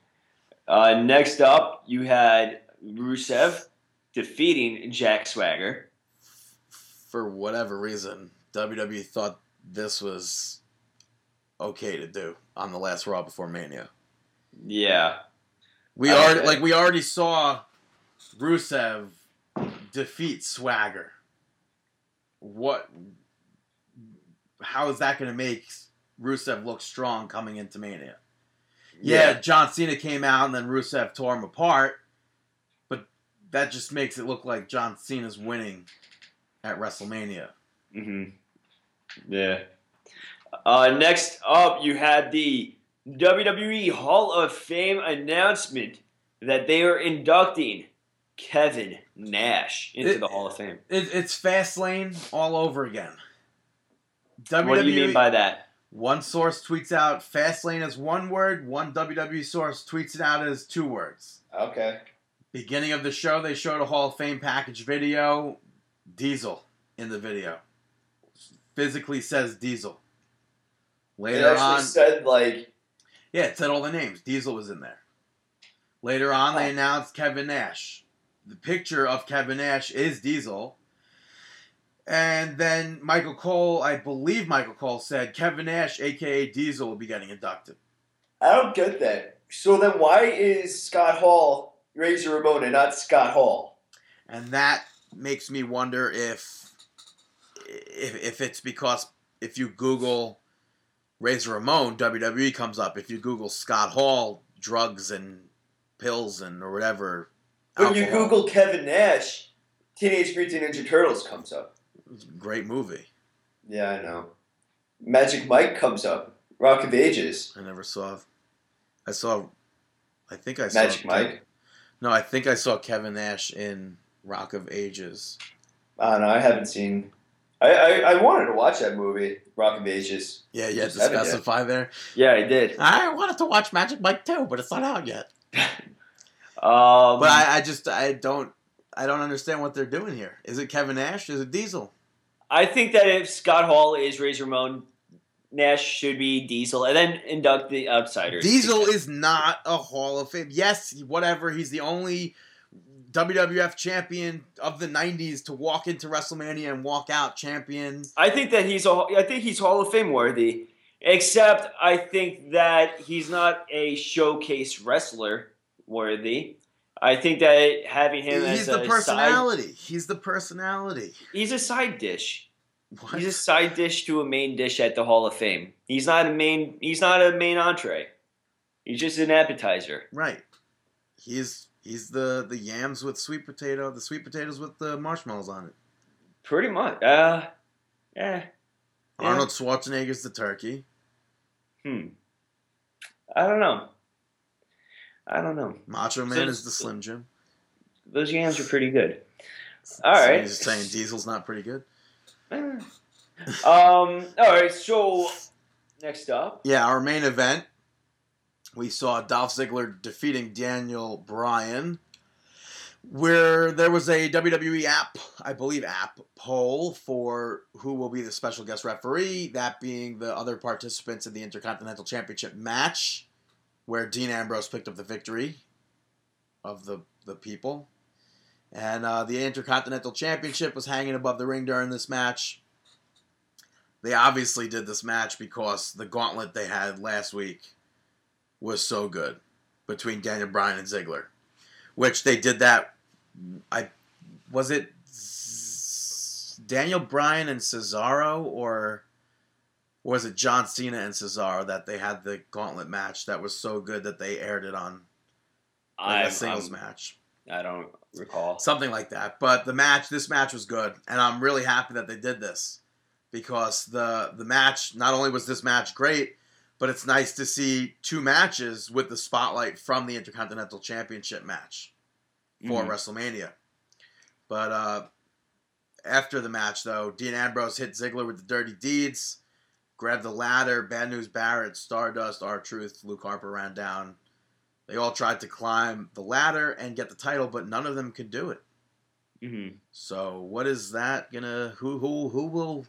Uh, next up, you had Rusev defeating Jack Swagger. For whatever reason, WWE thought this was okay to do on the last Raw before Mania. Yeah, We I already like we already saw Rusev defeat Swagger. What? How is that going to make Rusev look strong coming into Mania? Yeah, John Cena came out and then Rusev tore him apart, that just makes it look like John Cena's winning at WrestleMania. Mm-hmm. Yeah. Uh, next up, you had the WWE Hall of Fame announcement that they are inducting Kevin Nash into It- the Hall of Fame. It, it's Fastlane all over again. WWE, What do you mean by that? one source tweets out Fastlane as one word, one WWE source tweets it out as two words. Okay. Beginning of the show, they showed a Hall of Fame package video. Diesel in the video. Physically says Diesel. It Later actually on, said like yeah, it said all the names. Diesel was in there. Later on, they Oh. announced Kevin Nash. The picture of Kevin Nash is Diesel. And then Michael Cole, I believe Michael Cole said Kevin Nash, aka Diesel, will be getting inducted. I don't get that. So then why is Scott Hall Razor Ramon and not Scott Hall? And that makes me wonder if if, if it's because if you Google Razor Ramon, WWE comes up. If you Google Scott Hall, drugs and pills and or whatever. When you Google Kevin Nash, Teenage Mutant Ninja Turtles comes up. great movie. Yeah, I know. Magic Mike comes up. Rock of Ages. I never saw. I saw. I think I saw Magic Mike. No, I think I saw Kevin Nash in Rock of Ages. I don't know. I haven't seen. I, I, I wanted to watch that movie, Rock of Ages. Yeah, you had to haven't yet. specify there. Yeah, I did. I wanted to watch Magic Mike too, but it's not out yet. Um, But I, I just I don't I don't understand what they're doing here. Is it Kevin Nash? Is it Diesel? I think that if Scott Hall is Razor Ramon, Nash should be Diesel, and then induct the outsiders. Diesel is not a Hall of Fame. Yes, whatever. He's the only WWF champion of the '90s to walk into WrestleMania and walk out champion. I think that he's a, I think he's Hall of Fame worthy. Except I think that he's not a showcase wrestler worthy. I think that having him He's as the a side, personality. He's the personality. he's a side dish. What? He's a side dish to a main dish at the Hall of Fame. He's not a main. He's not a main entree. He's just an appetizer. Right. He's he's the the yams with sweet potato, the sweet potatoes with the marshmallows on it. Pretty much. Uh, yeah. Yeah. Arnold Schwarzenegger's the turkey. Hmm. I don't know. I don't know. Macho Man So- is the Slim Jim. Those yams are pretty good. All So right. He's saying Diesel's not pretty good. Um. All right. So next up, Yeah, our main event, we saw Dolph Ziggler defeating Daniel Bryan, where there was a WWE app, I believe, app poll for who will be the special guest referee. That being the other participants in the Intercontinental Championship match, where Dean Ambrose picked up the victory of the the people, and uh, the Intercontinental Championship was hanging above the ring during this match. they obviously did this match because the gauntlet they had last week was so good between Daniel Bryan and Ziggler, which they did that. I was it Daniel Bryan and Cesaro or was it John Cena and Cesaro that they had the gauntlet match that was so good that they aired it on like I'm- a singles I'm- match I don't recall. something like that. But the match, this match was good, and I'm really happy that they did this because the the match not only was this match great, but it's nice to see two matches with the spotlight from the Intercontinental Championship match for Mhm. WrestleMania. But uh, after the match, though, Dean Ambrose hit Ziggler with the dirty deeds, grabbed the ladder. Bad News Barrett, Stardust, R-Truth, Luke Harper ran down. They all tried to climb the ladder and get the title, but none of them could do it. Mhm. So what is that gonna? Who who who will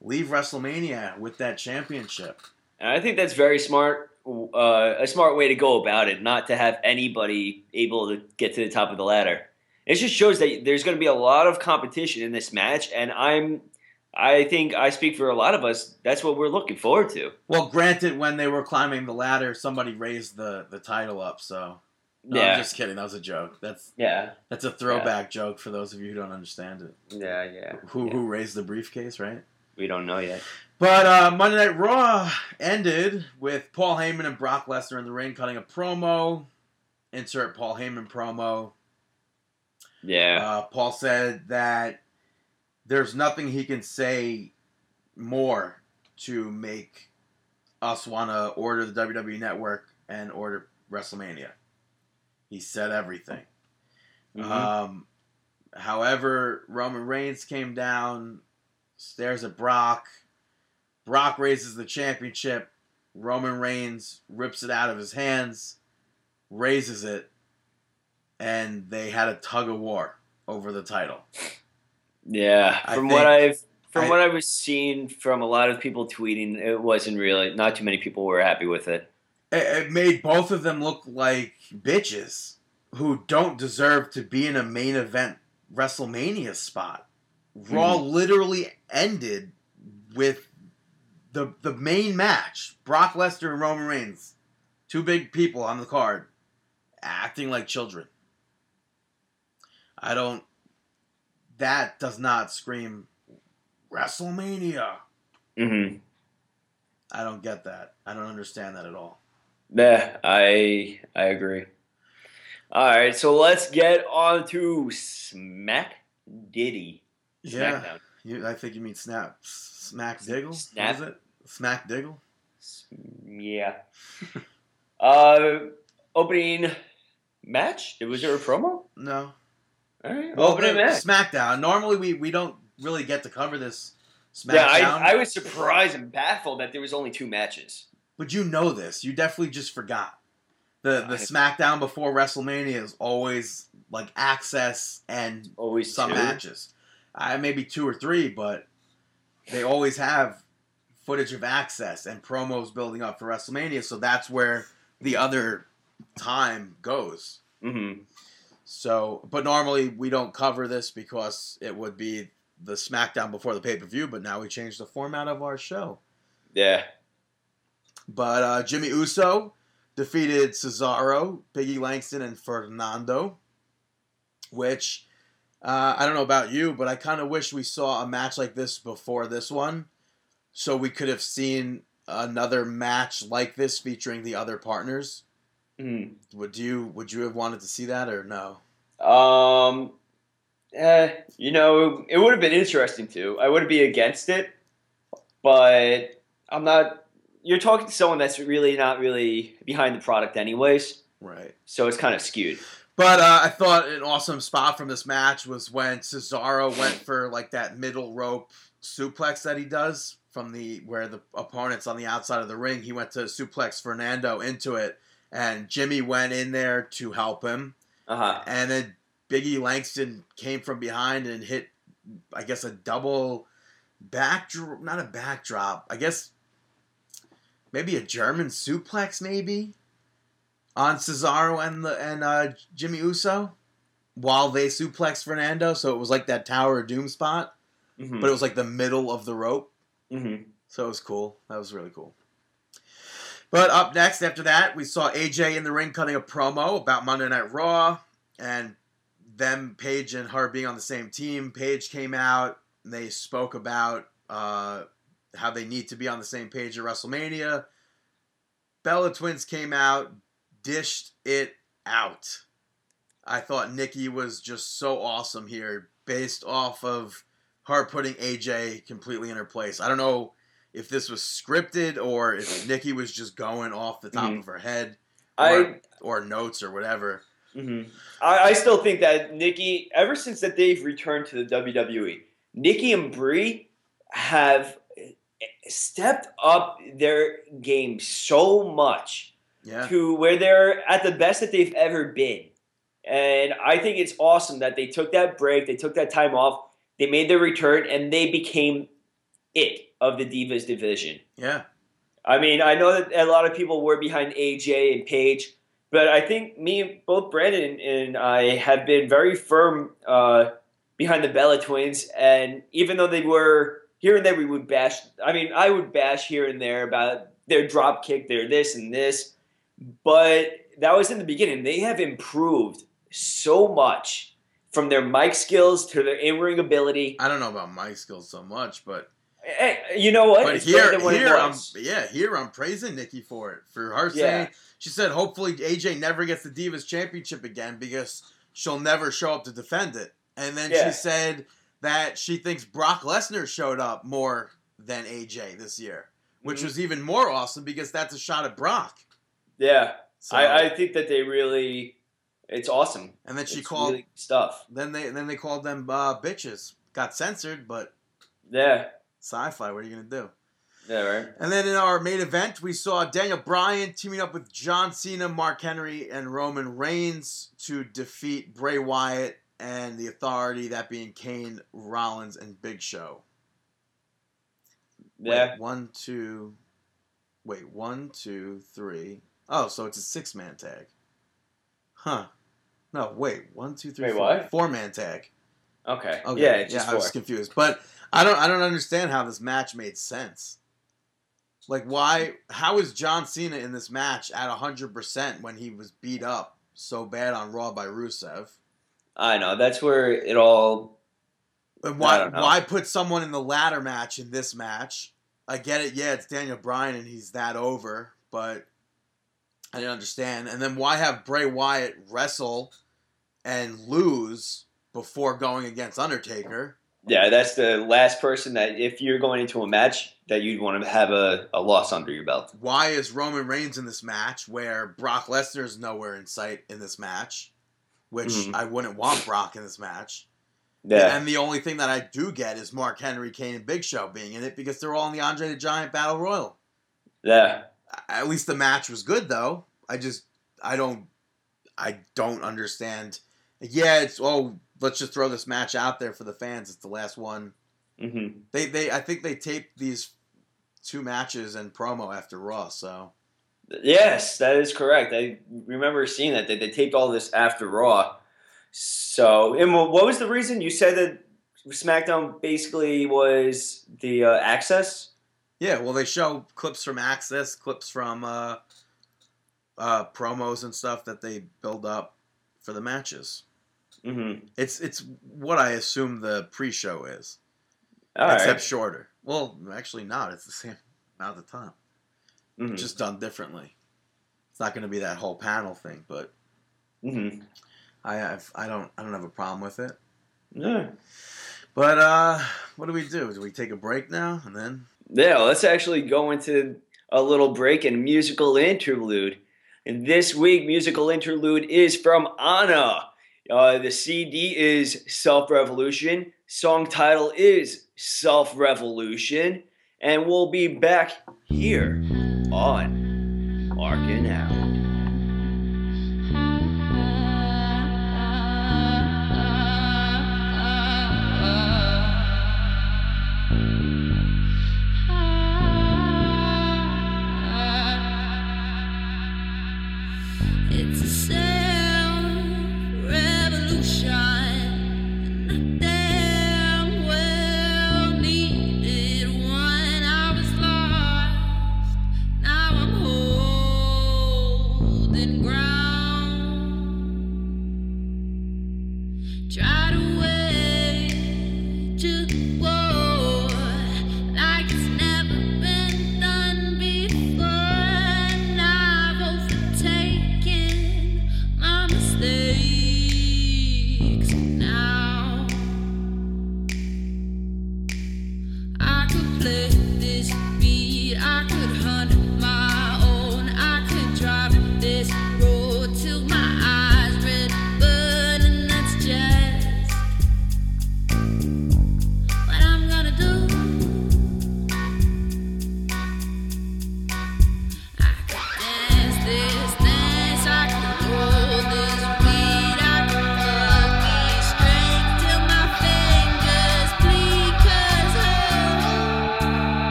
leave WrestleMania with that championship? And I think that's very smart. Uh, a smart way to go about it, not to have anybody able to get to the top of the ladder. It just shows that there's going to be a lot of competition in this match, and I'm, I think I speak for a lot of us. That's what we're looking forward to. Well, granted, when they were climbing the ladder, somebody raised the the title up. So no, yeah, I'm just kidding. That was a joke. That's yeah, that's a throwback joke for those of you who don't understand it. yeah, yeah. Who yeah. who raised the briefcase, right? We don't know yet. But uh, Monday Night Raw ended with Paul Heyman and Brock Lesnar in the ring cutting a promo. Insert Paul Heyman promo. Yeah, Uh, Paul said that there's nothing he can say more to make us want to order the WWE Network and order WrestleMania. He said everything. Mhm. Um, however, Roman Reigns came down, stares at Brock. Brock raises the championship. Roman Reigns rips it out of his hands, raises it, and they had a tug of war over the title. yeah. I From think- what I've from I- what I was seeing from a lot of people tweeting, it wasn't really. Not too many people were happy with it. It, it made both of them look like bitches who don't deserve to be in a main event WrestleMania spot. Hmm. Raw literally ended with the the main match: Brock Lesnar and Roman Reigns, two big people on the card, acting like children. I don't. That does not scream WrestleMania. hmm I don't get that. I don't understand that at all. Yeah, I I agree. All right, so let's get on to Smack Diddy. Yeah. SmackDown. You, I think you mean snap, smack diggle. Snap. What is it? Smack diggle. Yeah. uh, opening match. Was there a promo? No. All right, Well, opening the- match. SmackDown. Normally, we, we don't really get to cover this SmackDown. Yeah, I, I was surprised and baffled that there was only two matches. but you know this. You definitely just forgot. The the I- SmackDown before WrestleMania is always like access and Always some two. matches. I maybe two or three, but they always have footage of access and promos building up for WrestleMania. So that's where the other time goes. Mm-hmm. So, but normally we don't cover this because it would be the SmackDown before the pay per view. But now we changed the format of our show. Yeah. But uh, Jimmy Uso defeated Cesaro, Piggy Langston, and Fernando. Which uh, I don't know about you, but I kind of wish we saw a match like this before this one, so we could have seen another match like this featuring the other partners. Mm. Would you Would you have wanted to see that or no? Um, eh, you know, it would have been interesting to. I wouldn't be against it, but I'm not. You're talking to someone that's really not really behind the product, anyways. Right. So it's kind of skewed. But uh, I thought an awesome spot from this match was when Cesaro went for like that middle rope suplex that he does from the where the opponent's on the outside of the ring. He went to suplex Fernando into it, and Jimmy went in there to help him, Uh huh. and then Biggie Langston came from behind and hit, I guess, a double backdrop, not a backdrop, I guess maybe a German suplex, maybe on Cesaro and the and uh, Jimmy Uso while they suplexed Fernando. So it was like that Tower of Doom spot, Mm-hmm. but it was like the middle of the rope. hmm So it was cool. That was really cool. But up next, after that, we saw AJ in the ring cutting a promo about Monday Night Raw and them, Paige and her being on the same team. Paige came out. They spoke about uh, how they need to be on the same page at WrestleMania. Bella Twins came out, dished it out. I thought Nikki was just so awesome here, based off of her putting AJ completely in her place. I don't know if this was scripted or if Nikki was just going off the top Mhm. of her head I or, or notes or whatever. hmm I, I still think that Nikki, ever since that they've returned to the WWE, Nikki and Brie have stepped up their game so much Yeah. to where they're at the best that they've ever been. And I think it's awesome that they took that break, they took that time off, they made their return, and they became it of the Divas division. Yeah. I mean, I know that a lot of people were behind AJ and Paige, but I think me, and both Brandon and I have been very firm uh, behind the Bella twins. And even though they were here and there, we would bash. I mean, I would bash here and there about their drop kick, their this and this, but that was in the beginning. They have improved so much from their mic skills to their in ring ability. I don't know about mic skills so much, but Hey, you know what? but It's here, here I'm yeah, here I'm praising Nikki for it for her Yeah. saying she said hopefully AJ never gets the Divas Championship again because she'll never show up to defend it. And then Yeah. she said that she thinks Brock Lesnar showed up more than AJ this year, which Mhm. was even more awesome because that's a shot at Brock. Yeah. So, I, I think that they really, it's awesome. and then she It's called really stuff. then they then they called them uh, bitches. Got censored, but Yeah, sci-fi. What are you gonna do? yeah, right. And then in our main event, we saw Daniel Bryan teaming up with John Cena, Mark Henry, and Roman Reigns to defeat Bray Wyatt and the Authority, that being Kane, Rollins, and Big Show. Wait, Yeah, one, two. Wait, one, two, three. Oh, so it's a six-man tag. Huh. No, wait. One, two, three, Wait, four. what? Four-man tag. okay. Okay. Yeah, it's just I was confused, but I don't I don't understand how this match made sense. Like why how is John Cena in this match at 100% when he was beat up so bad on Raw by Rusev? I know that's where it all. And why why put someone in the ladder match in this match? I get it, yeah, it's Daniel Bryan and he's that over, but I didn't understand. And then why have Bray Wyatt wrestle and lose before going against Undertaker? Yeah, that's the last person that if you're going into a match that you'd want to have a, a loss under your belt. why is Roman Reigns in this match where Brock Lesnar is nowhere in sight in this match, which Mhm. I wouldn't want Brock in this match. Yeah, And the only thing that I do get is Mark Henry, Kane, and Big Show being in it because they're all in the Andre the Giant Battle Royal. yeah, At least the match was good though. I just I don't I don't understand. Yeah, it's oh let's just throw this match out there for the fans. It's the last one. hmm They they I think they taped these two matches and promo after Raw, so yes, that is correct. I remember seeing that they, they taped all this after Raw. So, and what was the reason you said that SmackDown basically was the uh, access? Yeah, well, they show clips from Access, clips from uh, uh, promos and stuff that they build up for the matches. Hmm It's it's what I assume the pre-show is, All right. except shorter. Well, actually, not. It's the same amount of time, Mhm. just done differently. It's not going to be that whole panel thing, but Mhm. I have I don't I don't have a problem with it. Yeah. But uh, what do we do? Do we take a break now and then? Yeah, let's actually go into a little break and musical interlude. And this week, musical interlude is from Anna. Uh, the CD is Self Revolution. Song title is Self Revolution. And we'll be back here on Markin' Out.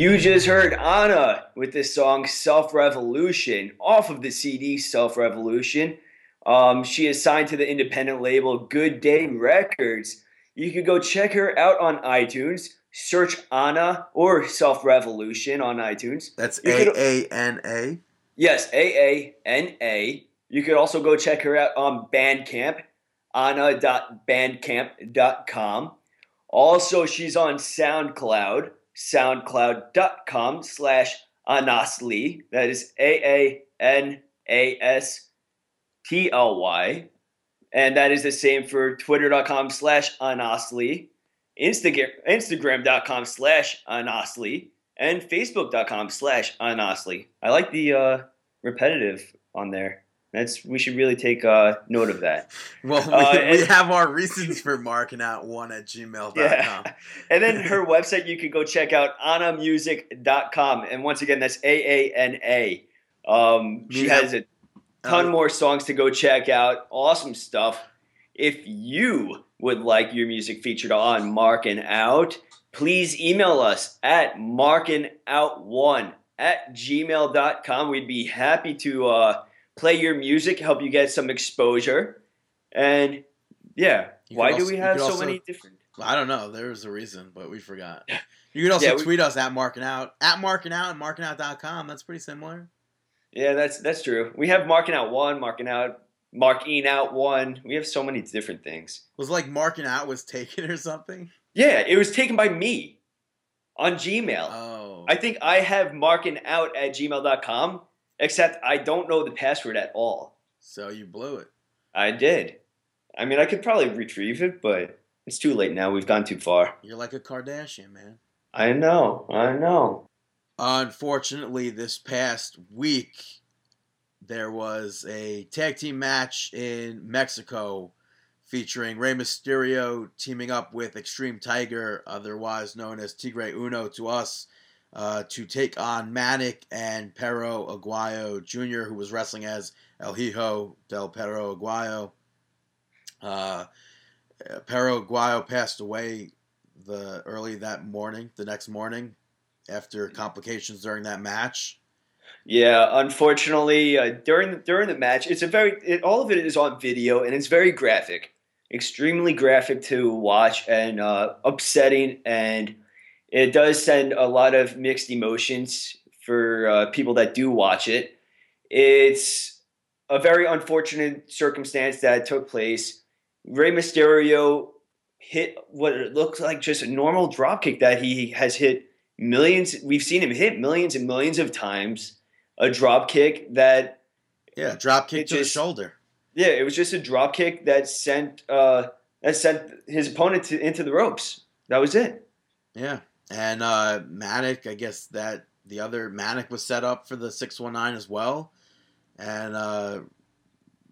You just heard Anna with the song Self Revolution off of the CD Self Revolution. Um, she is signed to the independent label Good Day Records. You could go check her out on iTunes. Search Anna or Self Revolution on iTunes. That's A A N A. Yes, A A N A. You could also go check her out on Bandcamp, anna.bandcamp.com. Also, she's on SoundCloud, soundcloud.com slash Anasly. That is A A N A S T L Y. And that is the same for twitter.com slash Anasly, Instagram, Instagram.com slash Anasly, and Facebook.com slash Anasly. I like the uh, repetitive on there. That's we should really take uh, note of that. Well, we, Uh, we have our reasons for marking out one at gmail.com. Yeah. And then her website you can go check out anamusic.com. And once again, that's A A N A. Um, she Yeah. has a ton Uh, more songs to go check out. Awesome stuff. If you would like your music featured on Marking Out, please email us at markingout1 at gmail.com. We'd be happy to uh, play your music, help you get some exposure. And yeah, You why could do we have so also- many different? I don't know. There was a reason, but we forgot. You can also Yeah, we- tweet us at marking out at marking out and markingout.com. That's pretty similar. Yeah, that's that's true. We have marking out one, marking out, marking out one. We have so many different things. Was like marking out was taken or something. Yeah, it was taken by me on Gmail. Oh, I think I have marking out at gmail.com, except I don't know the password at all. so you blew it. I did. I mean, I could probably retrieve it, but it's too late now. We've gone too far. You're like a Kardashian, man. I know. I know. Unfortunately, this past week there was a tag team match in Mexico featuring Rey Mysterio teaming up with Extreme Tiger, otherwise known as Tigre Uno to us, uh, to take on Manik and Perro Aguayo Jr., who was wrestling as El Hijo del Perro Aguayo. Uh, Aguayo passed away the early that morning, the next morning, after complications during that match. Yeah, unfortunately, uh, during during the match, it's a very it, all of it is on video and it's very graphic, extremely graphic to watch and uh, upsetting, and it does send a lot of mixed emotions for uh, people that do watch it. It's a very unfortunate circumstance that took place. Rey Mysterio hit what it looks like just a normal dropkick that he has hit millions. We've seen him hit millions and millions of times. A drop kick that Yeah, drop kick to just- the shoulder. yeah, it was just a drop kick that sent uh, that sent his opponent to, into the ropes. That was it. Yeah, and uh, Manik, I guess that the other Manik was set up for the six one nine as well, and uh,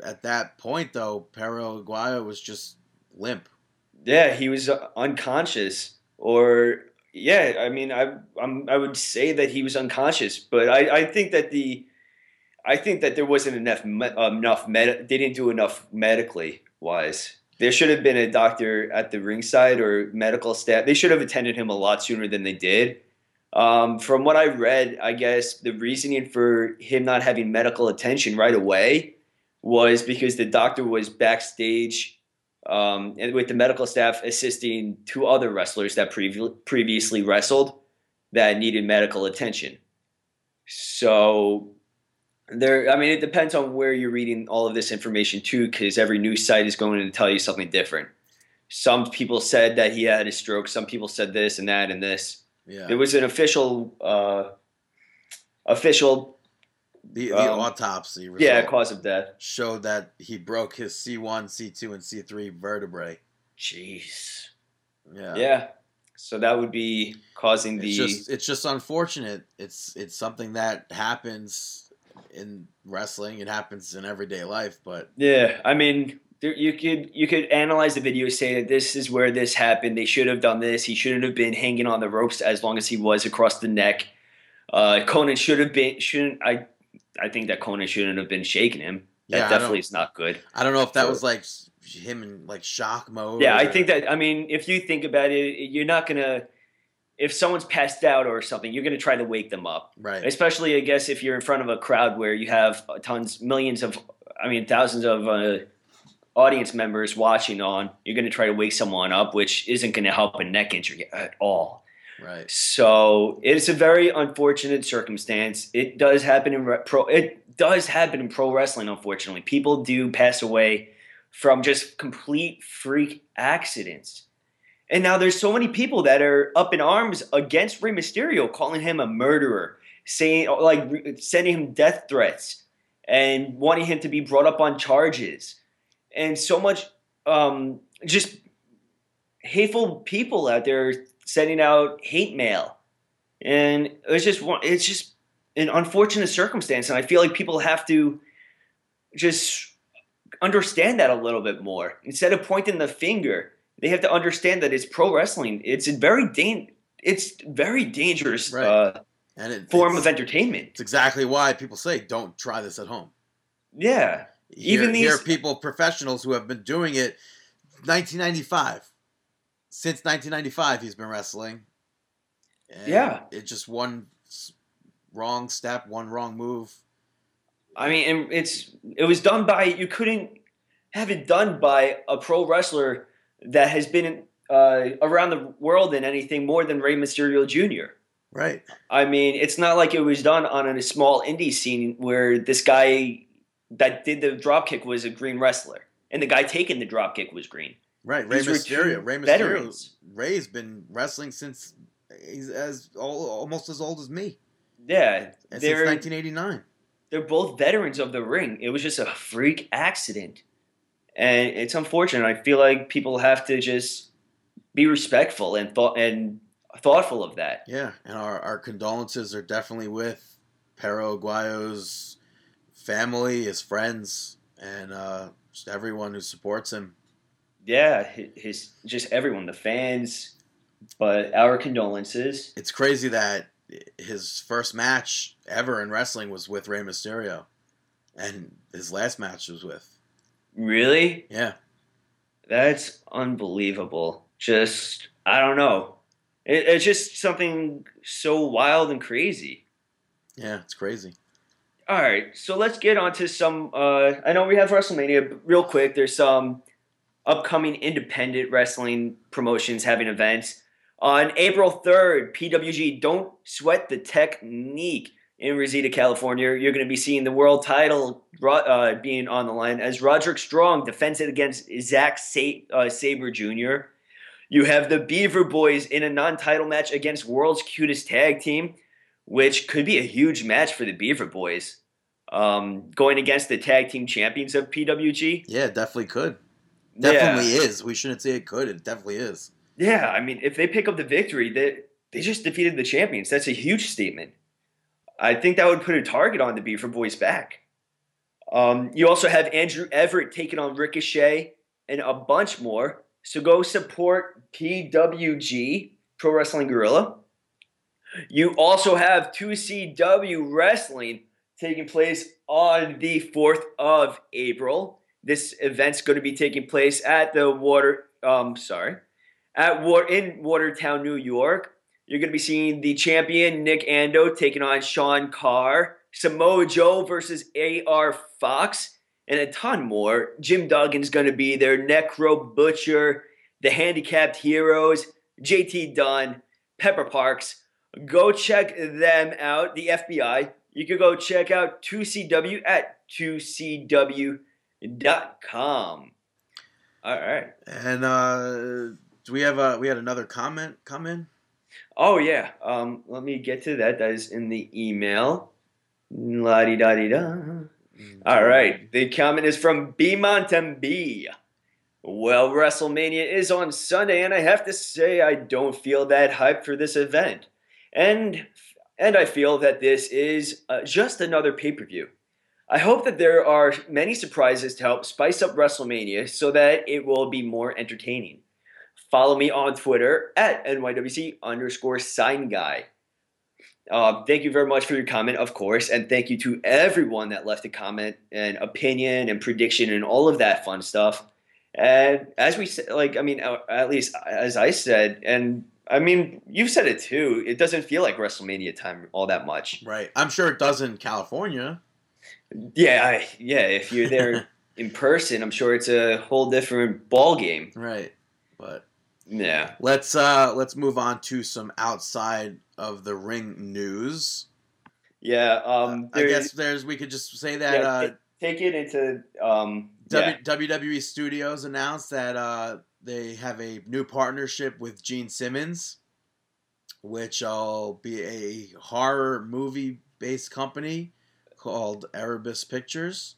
at that point though, Perro Aguayo was just limp. Yeah, he was uh, unconscious, or yeah, I mean, I I'm, I would say that he was unconscious, but I, I think that the I think that there wasn't enough enough med- they didn't do enough medically wise. There should have been a doctor at the ringside or medical staff. They should have attended him a lot sooner than they did. Um, from what I read, I guess the reasoning for him not having medical attention right away was because the doctor was backstage um, with the medical staff assisting two other wrestlers that previ- previously wrestled that needed medical attention. So there, I mean, it depends on where you're reading all of this information too, because every news site is going to tell you something different. Some people said that he had a stroke. Some people said this and that and this. Yeah, There was an official, uh, official, the, the um, autopsy yeah, cause of death. showed that he broke his C one, C two, and C three vertebrae. Jeez. Yeah, Yeah. So that would be causing the. It's just it's just unfortunate. It's it's something that happens in wrestling. It happens in everyday life, but Yeah, I mean, there, you could you could analyze the video, say that this is where this happened. They should have done this. He shouldn't have been hanging on the ropes as long as he was across the neck. Uh, Konnan should have been shouldn't I? I think that Konnan shouldn't have been shaking him. That Yeah, definitely is not good. I don't know if that So- was like him in like shock mode. Yeah, I think that. I mean, if you think about it, you're not gonna. If someone's passed out or something, you're going to try to wake them up. Right. Especially, I guess, if you're in front of a crowd where you have tons, millions of, I mean, thousands of uh, audience members watching on, you're going to try to wake someone up, which isn't going to help a neck injury at all. Right. So it's a very unfortunate circumstance. It does happen in re- pro. It does happen in pro wrestling. Unfortunately, people do pass away from just complete freak accidents. And now there's so many people that are up in arms against Rey Mysterio, calling him a murderer, saying like sending him death threats, and wanting him to be brought up on charges, and so much um, just hateful people out there sending out hate mail, and it's just. It's just an unfortunate circumstance, and I feel like people have to just understand that a little bit more instead of pointing the finger. They have to understand that it's pro wrestling. It's a very dan- It's very dangerous Right. uh, And it, form of entertainment. it's exactly why people say don't try this at home. Yeah, Here, Even here are people, professionals who have been doing it 1995. Since 1995, he's been wrestling. Yeah. It's just one wrong step, one wrong move. I mean, and it's it was done by you couldn't have it done by a pro wrestler that has been uh, around the world in anything more than Rey Mysterio Jr. Right. I mean, it's not like it was done on a small indie scene where this guy that did the dropkick was a green wrestler, and the guy taking the dropkick was green. Right. Rey These Mysterio. Rey Mysterio. veterans. Ray's been wrestling since he's as al- almost as old as me. Yeah, since they're 1989. they're both veterans of the ring. It was just a freak accident, and it's unfortunate. I feel like people have to just be respectful and thought and thoughtful of that. Yeah, and our, our condolences are definitely with Perro Aguayo's family, his friends, and uh, just everyone who supports him. Yeah, his just everyone, the fans, but our condolences. It's crazy that his first match ever in wrestling was with Rey Mysterio, and his last match was with. Really, Yeah, that's unbelievable. Just I don't know. It, it's just something so wild and crazy. yeah, it's crazy. All right, so let's get on to some. Uh, I know we have WrestleMania, but real quick. There's some upcoming independent wrestling promotions having events on April 3rd. PWG Don't Sweat the Technique in Reseda, California. You're going to be seeing the world title uh, being on the line as Roderick Strong defends it against Zack Sa- uh, Sabre Jr. You have the Beaver Boys in a non-title match against World's Cutest Tag Team which could be a huge match for the Beaver Boys. Um, going against the tag team champions of PWG. Yeah, it definitely could. Yeah. Definitely is. We shouldn't say it could. It definitely is. Yeah, I mean, if they pick up the victory, they they just defeated the champions. That's a huge statement. I think that would put a target on the Beaver Boys' back. Um, you also have Andrew Everett taking on Ricochet and a bunch more. So go support PWG Pro Wrestling Gorilla. You also have 2CW Wrestling taking place on the 4th of April. This event's going to be taking place at the water. Um, sorry, at War in Watertown, New York. You're going to be seeing the champion Nick Ando taking on Sean Carr, Samoa Joe versus AR Fox, and a ton more. Jim Duggan's going to be there, Necro Butcher, the Handicapped Heroes, JT Dunn, Pepper Parks. Go check them out. The FBI. You could go check out 2CW at 2CW.com. All right. And uh, do we have a we had another comment come in? Oh yeah. Um, let me get to that. That is in the email. La di da di da. All right. The comment is from B Montembi. Well, WrestleMania is on Sunday, and I have to say I don't feel that hyped for this event, and and I feel that this is uh, just another pay per view. I hope that there are many surprises to help spice up WrestleMania so that it will be more entertaining. Follow me on Twitter at NYWC underscore sign guy. Uh, thank you very much for your comment, of course, and thank you to everyone that left a comment and opinion and prediction and all of that fun stuff. And as we said, like, I mean, uh, at least as I said, and I mean, you've said it too. It doesn't feel like WrestleMania time all that much. Right. I'm sure it does in California. Yeah, I, yeah. If you're there in person, I'm sure it's a whole different ball game. Right. But Yeah. let's uh let's move on to some outside of the ring news. Yeah. Um, I guess there's we could just say that yeah, uh ta- take it into um. W- yeah. WWE Studios announced that uh, they have a new partnership with Gene Simmons, which will be a horror movie based company called Erebus Pictures.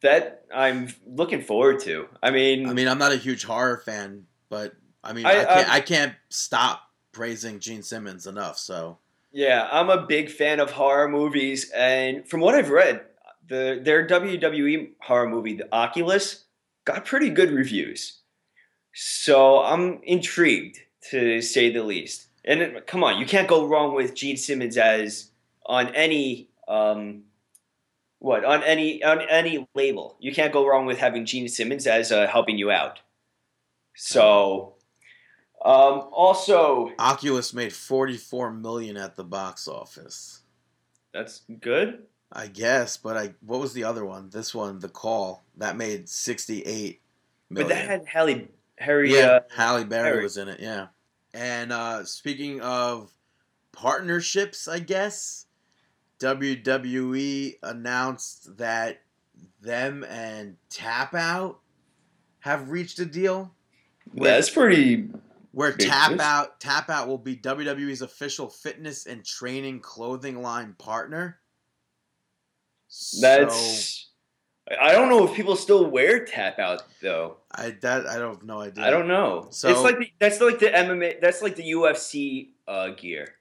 That I'm looking forward to. I mean, I mean, I'm not a huge horror fan, but I mean, I- I, can't, I- I can't stop praising Gene Simmons enough. So Yeah, I'm a big fan of horror movies, and from what I've read, the their WWE horror movie, The Oculus, got pretty good reviews. So I'm intrigued to say the least. And it- come on, you can't go wrong with Gene Simmons as on any um, what on any on any label. You can't go wrong with having Gene Simmons as uh, helping you out. So, um, also Oculus made 44 million at the box office. that's good. I guess, but I what was the other one? This one, The Call, that made 68 million. But that had Halle Harry. yeah, Uh, Halle Berry Berry. was in it. Yeah, and uh, speaking of partnerships, I guess WWE announced that them and Tap Out have reached a deal that's pretty. Where Tap. Out Tap Out will be WWE's official fitness and training clothing line partner. That's. I don't know if people still wear tap out though. I that I don't have no idea. I don't know. So- it's like the, that's like the MMA. That's like the UFC uh, gear.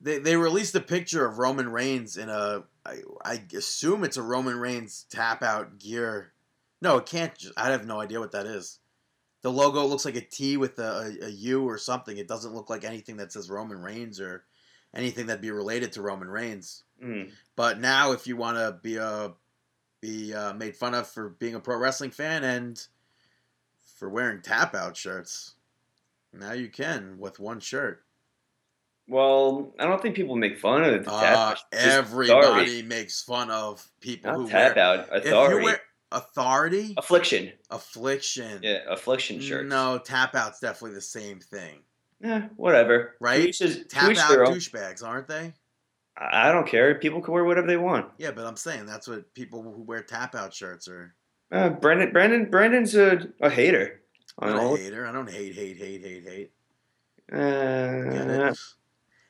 They they released a picture of Roman Reigns in a I, I assume it's a Roman Reigns tap out gear. No, it can't. I have no idea what that is. The logo looks like a T with a, a, a U or something. It doesn't look like anything that says Roman Reigns or anything that'd be related to Roman Reigns. Mm. But now, if you want to be a be uh, made fun of for being a pro wrestling fan and for wearing tap out shirts, now you can with one shirt. Well, I don't think people make fun of the Uh, tap. Just everybody authority. makes fun of people Not who tap wear out. If you Authority. wear authority, Affliction. affliction. Yeah, affliction shirts. No, tap out's definitely the same thing, Eh, whatever. right? To each his- to Tap out douchebags, aren't they? I don't care. People can wear whatever they want. Yeah, but I'm saying that's what people who wear tap out shirts are. Uh, Brandon, Brandon, Brandon's a, a hater. I'm On not all, a hater. I don't hate, hate, hate, hate, hate. Uh?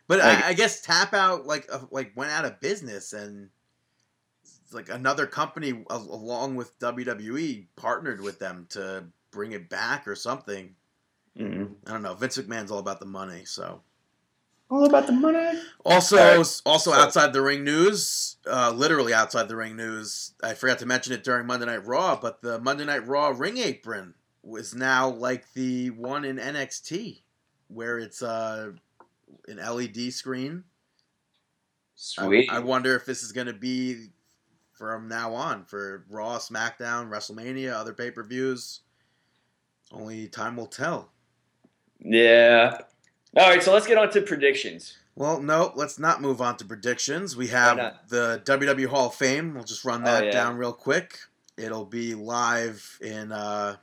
But I- I, I guess tap out like uh, like went out of business and like another company along with WWE partnered with them to bring it back or something. mm. I don't know. Vince McMahon's all about the money, so. all about the money. Also, All right. also So- outside the ring news, uh, literally outside the ring news. I forgot to mention it during Monday Night Raw, but the Monday Night Raw ring apron was now like the one in NXT, where it's uh, an LED screen. I- Sweet. I, wonder if this is going to be from now on for Raw, SmackDown, WrestleMania, other pay per views. Only time will tell. yeah. All right, so let's get on to predictions. Well, no, let's not move on to predictions. We have the WWE Hall of Fame. We'll just run Oh, that yeah. down real quick. It'll be live in uh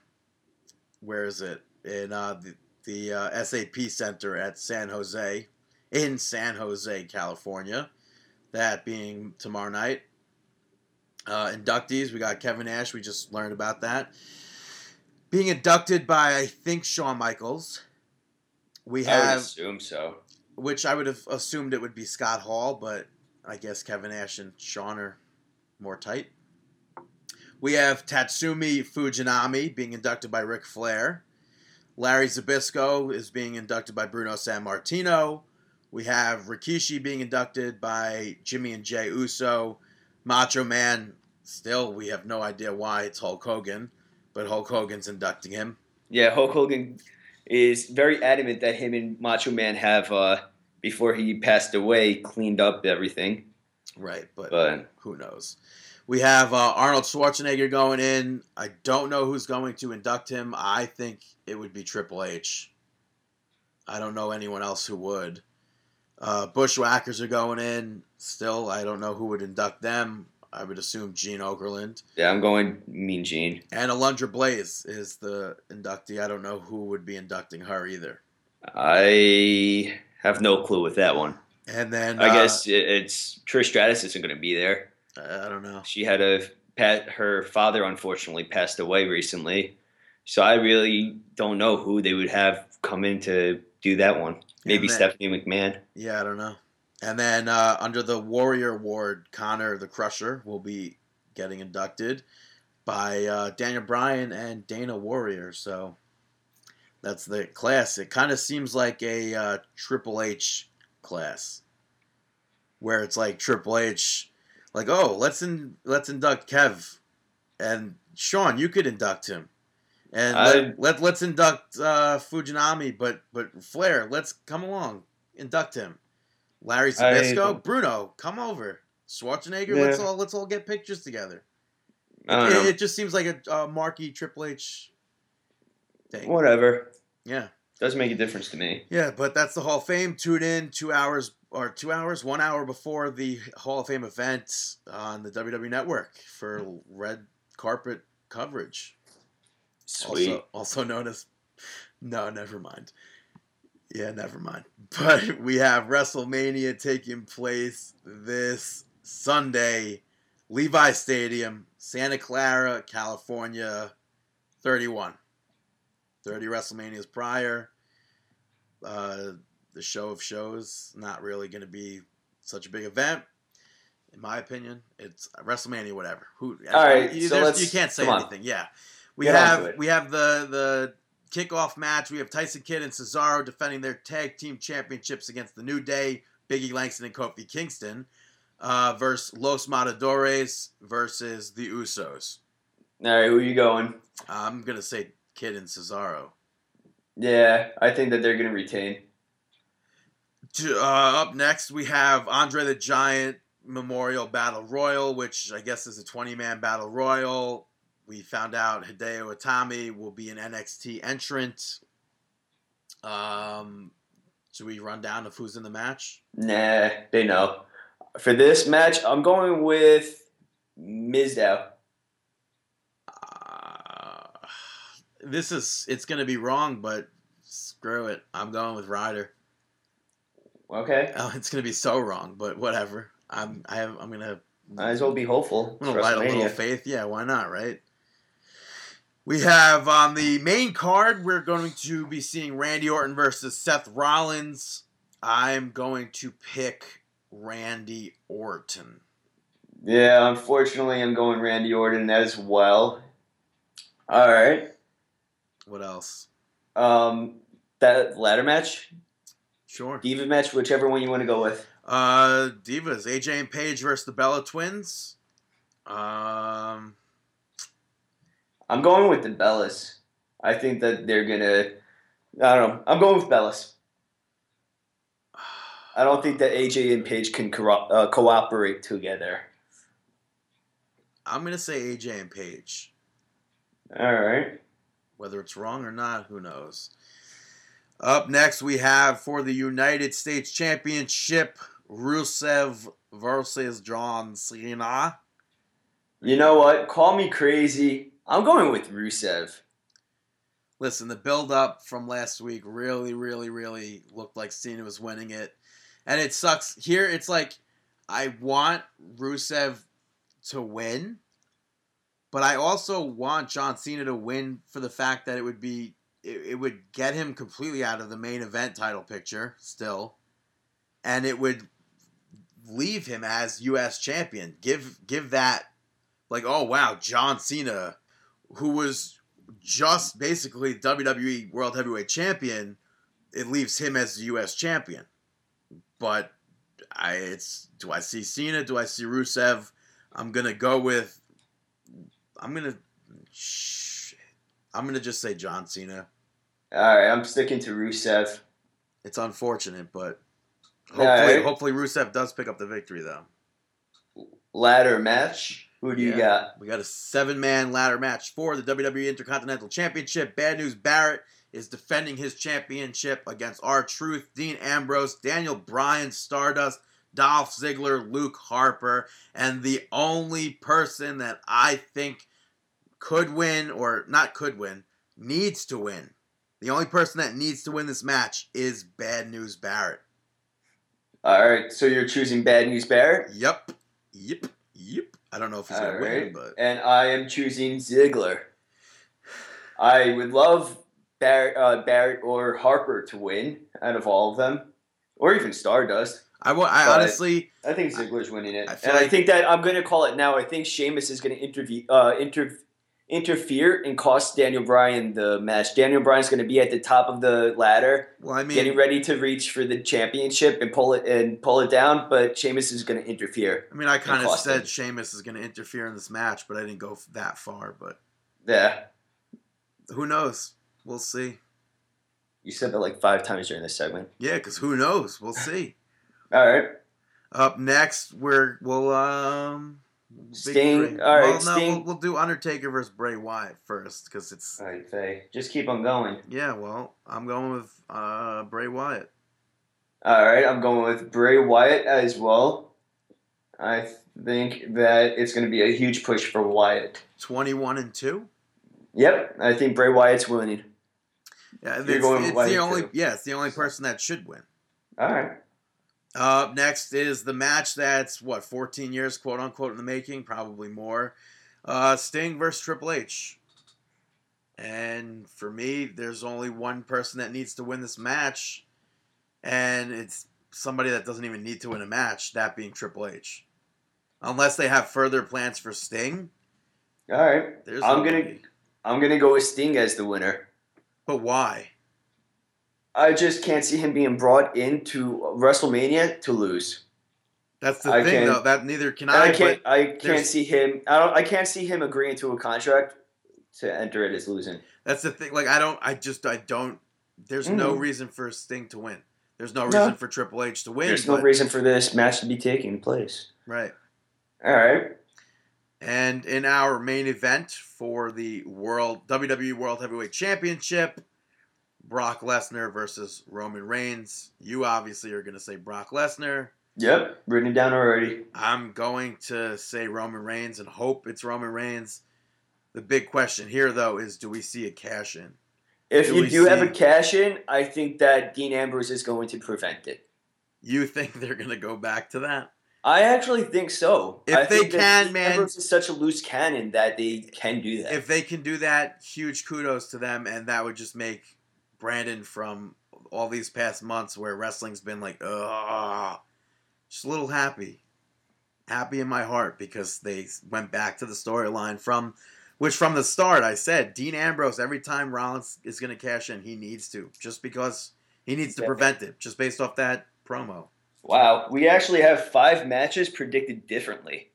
where is it? In uh the, the uh, SAP Center at San Jose in San Jose, California. That being tomorrow night. Uh, inductees, we got Kevin Nash. We just learned about that. Being inducted by, I think, Shawn Michaels. We have. I would assume so. which I would have assumed it would be Scott Hall, but I guess Kevin Nash and Shawn are more tight. We have Tatsumi Fujinami being inducted by Ric Flair. Larry Zbyszko is being inducted by Bruno Sammartino. We have Rikishi being inducted by Jimmy and Jay Uso. Macho Man, still, we have no idea why it's Hulk Hogan, but Hulk Hogan's inducting him. Yeah, Hulk Hogan is very adamant that him and Macho Man have, uh, before he passed away, cleaned up everything. Right, but But who knows? We have uh, Arnold Schwarzenegger going in. I don't know who's going to induct him. I think it would be Triple H. I don't know anyone else who would. Uh, Bushwhackers are going in still. I don't know who would induct them. I would assume Gene Okerlund. Yeah, I'm going Mean Gene. And Alundra Blayze is the inductee. I don't know who would be inducting her either. I have no clue with that one. And then I uh, guess it's Trish Stratus isn't going to be there. I don't know. She had a pat. Her father unfortunately passed away recently, so I really don't know who they would have come in to do that one. Maybe then- Stephanie McMahon. Yeah, I don't know. And then uh, under the Warrior Award, Connor the Crusher will be getting inducted by uh, Daniel Bryan and Dana Warrior. So that's the class. It kind of seems like a uh, Triple H class, where it's like Triple H, like oh let's in, let's induct Kev, and Shawn you could induct him. And I- let, let let's induct uh, Fujinami, but but Flair, let's come along, induct him. Larry I Bruno, come over. Schwarzenegger, Yeah. let's all let's all get pictures together. It, it just seems like a uh, marquee Triple H thing. Whatever. Yeah, Doesn't make a difference to me. yeah, but that's the Hall of Fame. Tune in two hours or two hours, one hour before the Hall of Fame event on the WWE Network for red carpet coverage. Sweet. Also, also known as no, never mind. Yeah, never mind. But we have WrestleMania taking place this Sunday, Levi Stadium, Santa Clara, California, 31. 30 WrestleManias prior. Uh, the show of shows, not really going to be such a big event. In my opinion, it's WrestleMania, whatever. Who? All right, you, so let's- you can't say come on. anything. Yeah, we Get have we have the the kickoff match. We have Tyson Kidd and Cesaro defending their tag team championships against the New Day, Biggie Langston and Kofi Kingston, uh, versus Los Matadores versus the Usos. All right, who are you going? I'm gonna say Kidd and Cesaro. Yeah, I think that they're going to retain. To, uh, up next, we have Andre the Giant Memorial Battle Royal, which I guess is a 20 man battle royal. We found out Hideo Itami will be an NXT entrant. Um, should we run down of who's in the match? Nah, they know. For this match, I'm going with Mizdow. Uh, this is it's gonna be wrong, but screw it. I'm going with Ryder. Okay, Oh, it's gonna be so wrong, but whatever. I'm I have I'm gonna might as well be hopeful. I'm gonna light a little faith. Yeah, why not, right? We have on the main card, we're going to be seeing Randy Orton versus Seth Rollins. I'm going to pick Randy Orton. Yeah, unfortunately, I'm going Randy Orton as well. All right. What else? Um, that ladder match, Sure. diva match, whichever one you want to go with. Uh, Divas, AJ and Paige versus the Bella Twins. Um, I'm going with the Bellas. I think that they're gonna. I don't know. I'm going with Bellas. I don't think that AJ and Paige can co- uh, cooperate together. I'm gonna say AJ and Paige. All right. Whether it's wrong or not, who knows? Up next, we have for the United States Championship, Rusev versus John Cena. You know what? Call me crazy. I'm going with Rusev. Listen, the build up from last week really, really, really looked like Cena was winning it. And it sucks. Here, it's like, I want Rusev to win, but I also want John Cena to win for the fact that it would be, it, it would get him completely out of the main event title picture still. And it would leave him as U.S. champion. Give, give that, like, oh, wow, John Cena, who was just basically WWE World Heavyweight Champion, it leaves him as the U.S. Champion. But I, it's do I see Cena? Do I see Rusev? I'm gonna go with. I'm gonna. Shh, I'm gonna just say John Cena. All right, I'm sticking to Rusev. It's unfortunate, but hopefully, right. hopefully Rusev does pick up the victory though. Ladder match. Who do you Yeah. got? We got a seven man ladder match for the WWE Intercontinental Championship. Bad news Barrett is defending his championship against R-Truth, Dean Ambrose, Daniel Bryan, Stardust, Dolph Ziggler, Luke Harper, and the only person that I think could win, or not could win, needs to win. The only person that needs to win this match is Bad News Barrett. All right, so you're choosing Bad News Barrett, Yep. Yep. Yep. I don't know if he's going to win, but. and I am choosing Ziggler. I would love Barrett, uh, Barrett or Harper to win out of all of them, or even Stardust. I, wa- I But- honestly, I think Ziggler's winning it, I and I think that I'm going to call it now. I think Sheamus is going to interview, uh, inter- interfere and cost Daniel Bryan the match. Daniel Bryan's going to be at the top of the ladder, well, I mean, getting ready to reach for the championship and pull it and pull it down. But Sheamus is going to interfere. I mean, I kind of said him. Sheamus is going to interfere in this match, but I didn't go that far. But Yeah, who knows? We'll see. you said that like five times during this segment. Yeah, because who knows? We'll see. All right, Up next, we're we'll um. Sting- all right, well, no, Sting- we'll, we'll do Undertaker versus Bray Wyatt first because it's all right, Faye, just keep on going. yeah. Well, I'm going with uh Bray Wyatt. All right, I'm going with Bray Wyatt as well. I think that it's going to be a huge push for Wyatt. Twenty-one and two. Yep, I think Bray Wyatt's winning. Yeah, You're it's, going it's Wyatt, the only too. yeah, it's the only person that should win. All right. Up next is the match that's what 14 years, quote unquote, in the making, probably more. Uh, Sting versus Triple H. And for me, there's only one person that needs to win this match, and it's somebody that doesn't even need to win a match. That being Triple H. Unless they have further plans for Sting, All right. there's I'm gonna- I'm going to go with Sting as the winner. But why? I just can't see him being brought into WrestleMania to lose. That's the I thing, though. That neither can I. I can't I can't there's- see him I don't I can't see him agreeing to a contract to enter it as losing. That's the thing. Like I don't. I just. I don't. There's no Mhm. reason for Sting to win. There's no No. reason for Triple H to win. There's no reason for this match to be taking place. Right. All right. And in our main event for the World WWE World Heavyweight Championship, Brock Lesnar versus Roman Reigns. You obviously are going to say Brock Lesnar. Yep, written down already. I'm going to say Roman Reigns and hope it's Roman Reigns. The big question here, though, is do we see a cash in? If Do you do have a cash in, I think that Dean Ambrose is going to prevent it. You think they're going to go back to that? I actually think so. If I they can, man- Ambrose is such a loose cannon that they can do that. if they can do that, huge kudos to them, and that would just make Brandon from all these past months where wrestling's been like, ugh, just a little happy, happy in my heart because they went back to the storyline from which from the start I said Dean Ambrose every time Rollins is going to cash in, he needs to just because he needs to prevent it just based off that promo. wow, we actually have five matches predicted differently.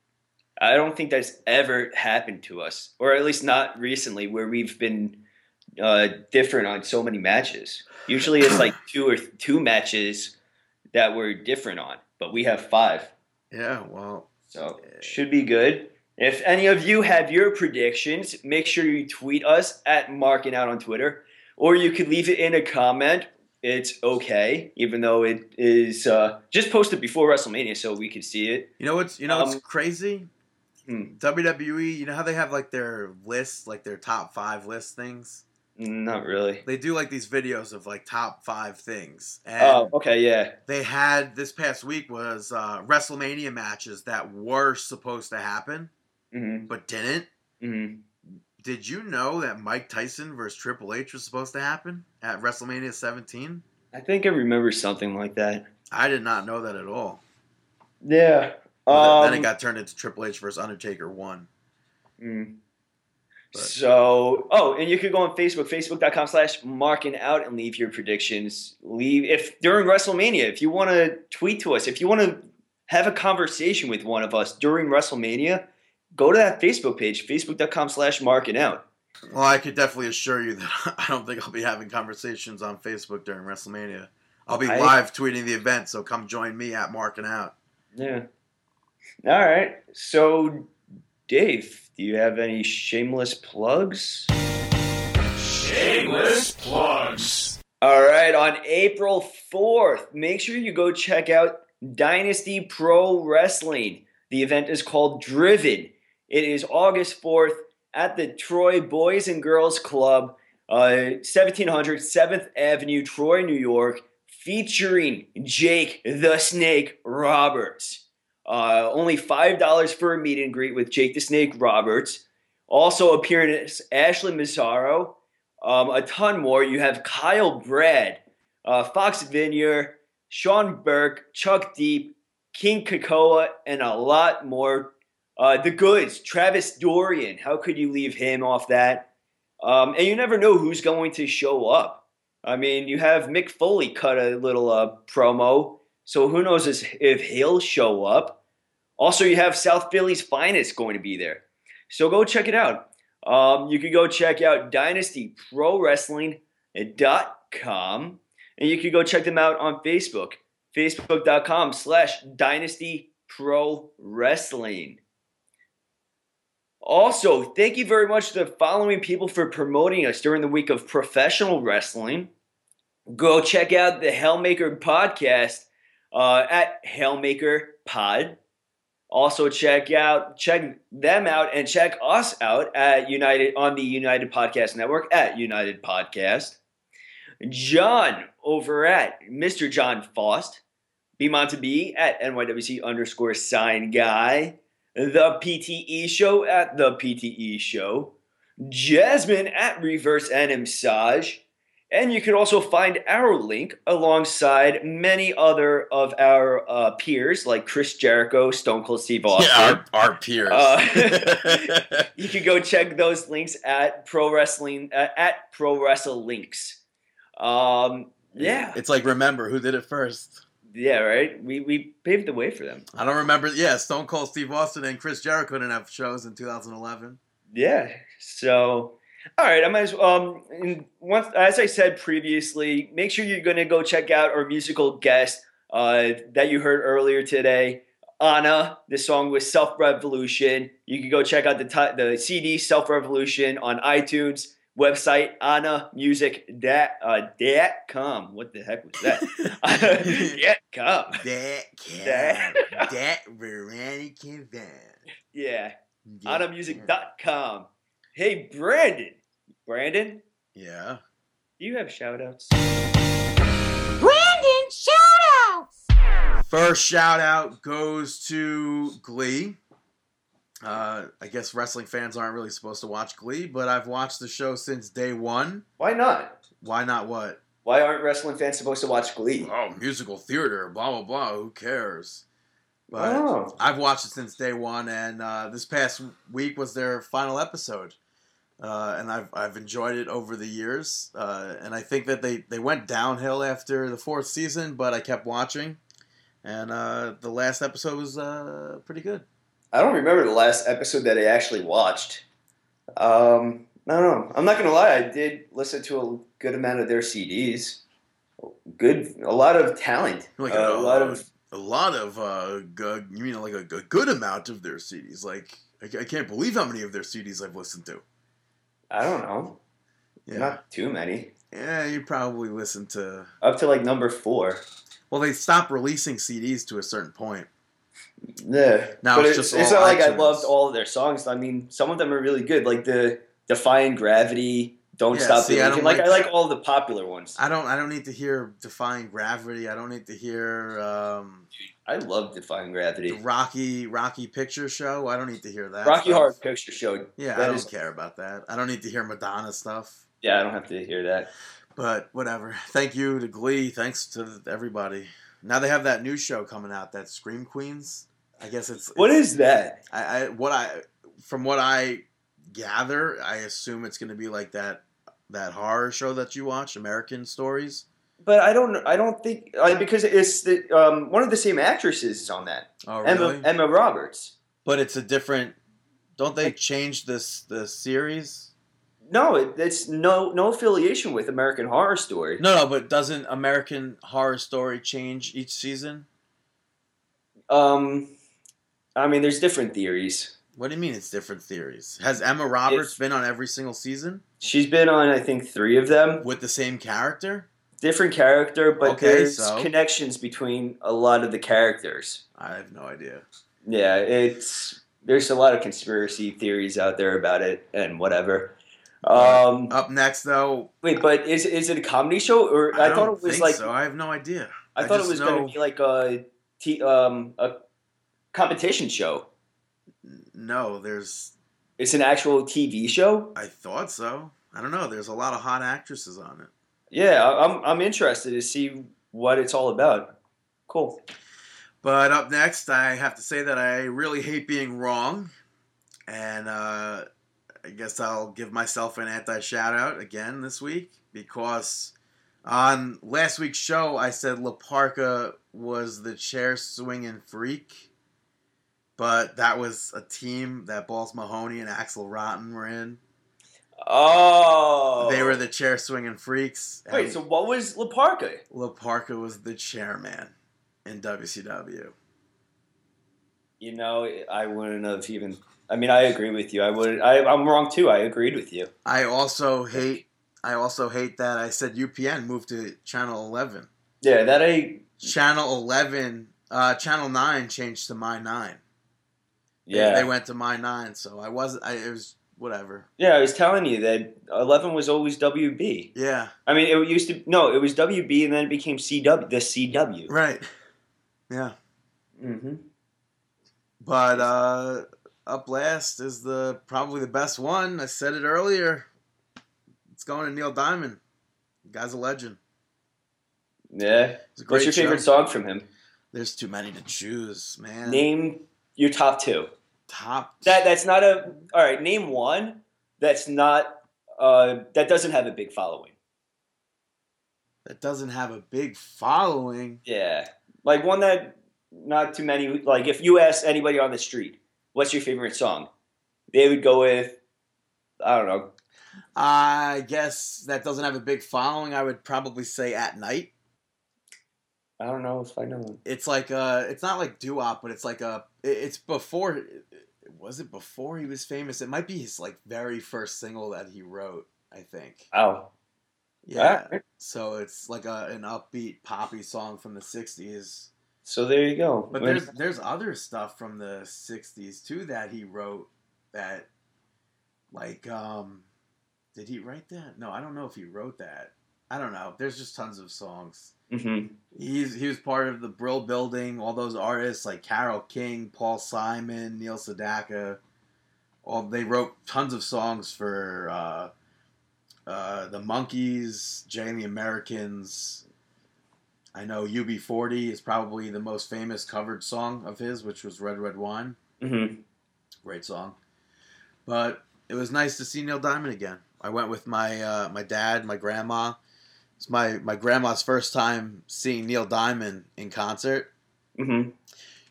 I don't think that's ever happened to us, or at least not recently, where we've been uh, different on so many matches. Usually, it's like two or two matches that we're different on, but we have five. Yeah, well, So should be good. If any of you have your predictions, make sure you tweet us at Marking Out on Twitter, or you could leave it in a comment. It's okay, even though it is uh, just posted before WrestleMania so we can see it. You know what's you know what's Um, crazy? Hmm. WWE, you know how they have like their lists, like their top five list things? Not really. They do like these videos of like top five things. And Oh, okay, yeah. they had this past week was uh, WrestleMania matches that were supposed to happen hmm but didn't. hmm Did you know that Mike Tyson versus Triple H was supposed to happen at WrestleMania 17? I think I remember something like that. I did not know that at all. Yeah. Well, then Um, it got turned into Triple H versus Undertaker 1. Mm. But- So, oh, and you could go on Facebook, facebook.com slash marking out and leave your predictions. Leave if during WrestleMania, if you want to tweet to us, if you want to have a conversation with one of us during WrestleMania, go to that Facebook page, facebook.com slash marking out. Well, I could definitely assure you that I don't think I'll be having conversations on Facebook during WrestleMania. I'll be I- live tweeting the event, so come join me at Marking Out. Yeah. All right. So, Dave, do you have any shameless plugs? Shameless plugs. All right, on April 4th, make sure you go check out Dynasty Pro Wrestling. The event is called Driven. It is August 4th at the Troy Boys and Girls Club, uh, 1700 7th Avenue, Troy, New York, featuring Jake the Snake Roberts. Uh, only $5 for a meet and greet with Jake the Snake Roberts. Also appearing as Ashley Mazzaro. Um, a ton more. You have Kyle Brad, uh, Fox Vineyard, Sean Burke, Chuck Deep, King Kakoa, and a lot more. Uh, the goods, Travis Dorian. How could you leave him off that? Um, and you never know who's going to show up. I mean, you have Mick Foley cut a little uh, promo, so who knows if he'll show up. Also, you have South Philly's finest going to be there. So go check it out. Um, you can go check out dynastyprowrestling.com and you can go check them out on Facebook, facebook.com slash dynasty pro wrestling. Also, thank you very much to the following people for promoting us during the week of professional wrestling. Go check out the Hellmaker podcast uh, at Hailmaker Pod. Also check out check them out and check us out at United on the United Podcast Network at United Podcast. John over at Mr. John Faust. B at NYWC underscore sign guy. The PTE show at the PTE show. Jasmine at Reverse and Massage. And you can also find our link alongside many other of our uh, peers like Chris Jericho, Stone Cold Steve Austin. Yeah, our, our peers. Uh, you can go check those links at Pro Wrestling uh, at Pro Wrestle Links. Um, yeah, it's like remember who did it first. yeah, right. We we paved the way for them. I don't remember. Yeah, Stone Cold Steve Austin and Chris Jericho didn't have shows in 2011. Yeah. So, all right. I might as well. Um, once, as I said previously, make sure you're going to go check out our musical guest uh, that you heard earlier today. Anna, the song was Self Revolution. You can go check out the ti- the CD Self Revolution on iTunes website annamusic.com. Uh, dot com. what the heck was that? dot com. That That- Veronica Van. Yeah, Yeah. annamusic.com. Hey, Brandon. Brandon, Yeah. do you have shout outs? Brandon, shout outs! First shout out goes to Glee. Uh, I guess wrestling fans aren't really supposed to watch Glee, but I've watched the show since day one. Why not? Why not what? Why aren't wrestling fans supposed to watch Glee? Oh, musical theater, blah, blah, blah. Who cares? But Oh. I've watched it since day one, and uh, this past week was their final episode. Uh, and I've, I've enjoyed it over the years. Uh, and I think that they, they went downhill after the fourth season, but I kept watching. And uh, the last episode was uh, pretty good. I don't remember the last episode that I actually watched. Um, I don't know. I'm not gonna lie. I did listen to a good amount of their CDs. Good, a lot of talent. Like Uh, a lot of a lot of uh, good, you mean like a, a good amount of their CDs. Like I, I can't believe how many of their CDs I've listened to. I don't know. Yeah, Not too many. yeah, you probably listened to. Up to like number four. Well, they stopped releasing CDs to a certain point. Yeah. Now but it's it's, just it's all not like I loved all of their songs. I mean, some of them are really good, like the Defying Gravity, Don't Yeah, Stop see, I don't Like, I like- like all the popular ones. I don't. I don't need to hear "Defying Gravity." I don't need to hear um, I love Defying the Gravity. Rocky Rocky Picture Show. I don't need to hear that. Rocky stuff. Horror Picture Show. Yeah, that I don't care about that. I don't need to hear Madonna stuff. Yeah, I don't have to hear that. But whatever. Thank you to Glee. Thanks to everybody. Now they have that new show coming out. That Scream Queens. I guess it's What it's- is that? I, I what I from what I gather, I assume it's going to be like that that horror show that you watch, American Stories. But I don't. I don't think because it's the um, one of the same actresses is on that. Oh, really? Emma Emma Roberts. but it's a different. Don't they change this the series? No, it, it's no no affiliation with American Horror Story. No, no. But doesn't American Horror Story change each season? Um, I mean, there's different theories. What do you mean it's different theories? Has Emma Roberts It's- been on every single season She's been on, I think, three of them. with the same character? Different character, but Okay, there's so- connections between a lot of the characters. I have no idea. Yeah, it's there's a lot of conspiracy theories out there about it and whatever. Um, Up next, though, wait, but is is it a comedy show or I, I, thought it was like so. I have no idea. I I thought it was going to be like a t- um a competition show. No, there's. It's an actual TV show. I thought so. I don't know. There's a lot of hot actresses on it. Yeah, I'm I'm interested to see what it's all about. Cool. But up next, I have to say that I really hate being wrong. And uh, I guess I'll give myself an anti shout out again this week because on last week's show, I said La Parka was the chair swinging freak. But that was a team that Balls Mahoney and Axl Rotten were in. Oh, They were the chair swinging freaks. Wait, so what was La Parka? La Parka was the chairman in WCW. You know, I wouldn't have even. I mean, I agree with you. I would. I, I'm wrong too. I agreed with you. I also hate. I also hate that I said UPN moved to channel eleven. Yeah, that I. Channel eleven, uh, channel nine changed to my nine. Yeah, they, went to my nine, so I wasn't. I, it was whatever. yeah. I was telling you that 11 was always WB. Yeah, I mean, it used to. No, it was WB, and then it became CW. The CW. right. Yeah, Mm-hmm. but uh, up last is the probably the best one. I said it earlier. It's going to Neil Diamond. The guy's a legend. Yeah. What's your favorite song from him? There's too many to choose, man. Name your top two. Top. That that's not a. All right, name one. That's not. Uh, that doesn't have a big following. that doesn't have a big following. Yeah, like one that not too many. Like if you ask anybody on the street, "What's your favorite song?" They would go with, I don't know. I guess that doesn't have a big following. I would probably say at night. I don't know if I know one. It's like uh it's not like doo but it's like a. It's before. Was it before he was famous? It might be his like very first single that he wrote. I think. Oh, Yeah. So it's like a an upbeat poppy song from the '60s. so there you go. But there's there's other stuff from the '60s too that he wrote that, like, um, did he write that? No, I don't know if he wrote that. I don't know. There's just tons of songs. Mhm. He's he was part of the Brill Building. All those artists like Carole King, Paul Simon, Neil Sedaka. All they wrote tons of songs for uh, uh, the Monkees, Jay and the Americans. I know UB40 is probably the most famous covered song of his, which was Red Red Wine. Mhm. Great song. But it was nice to see Neil Diamond again. I went with my uh, my dad, my grandma. It's my my grandma's first time seeing Neil Diamond in concert. Mhm.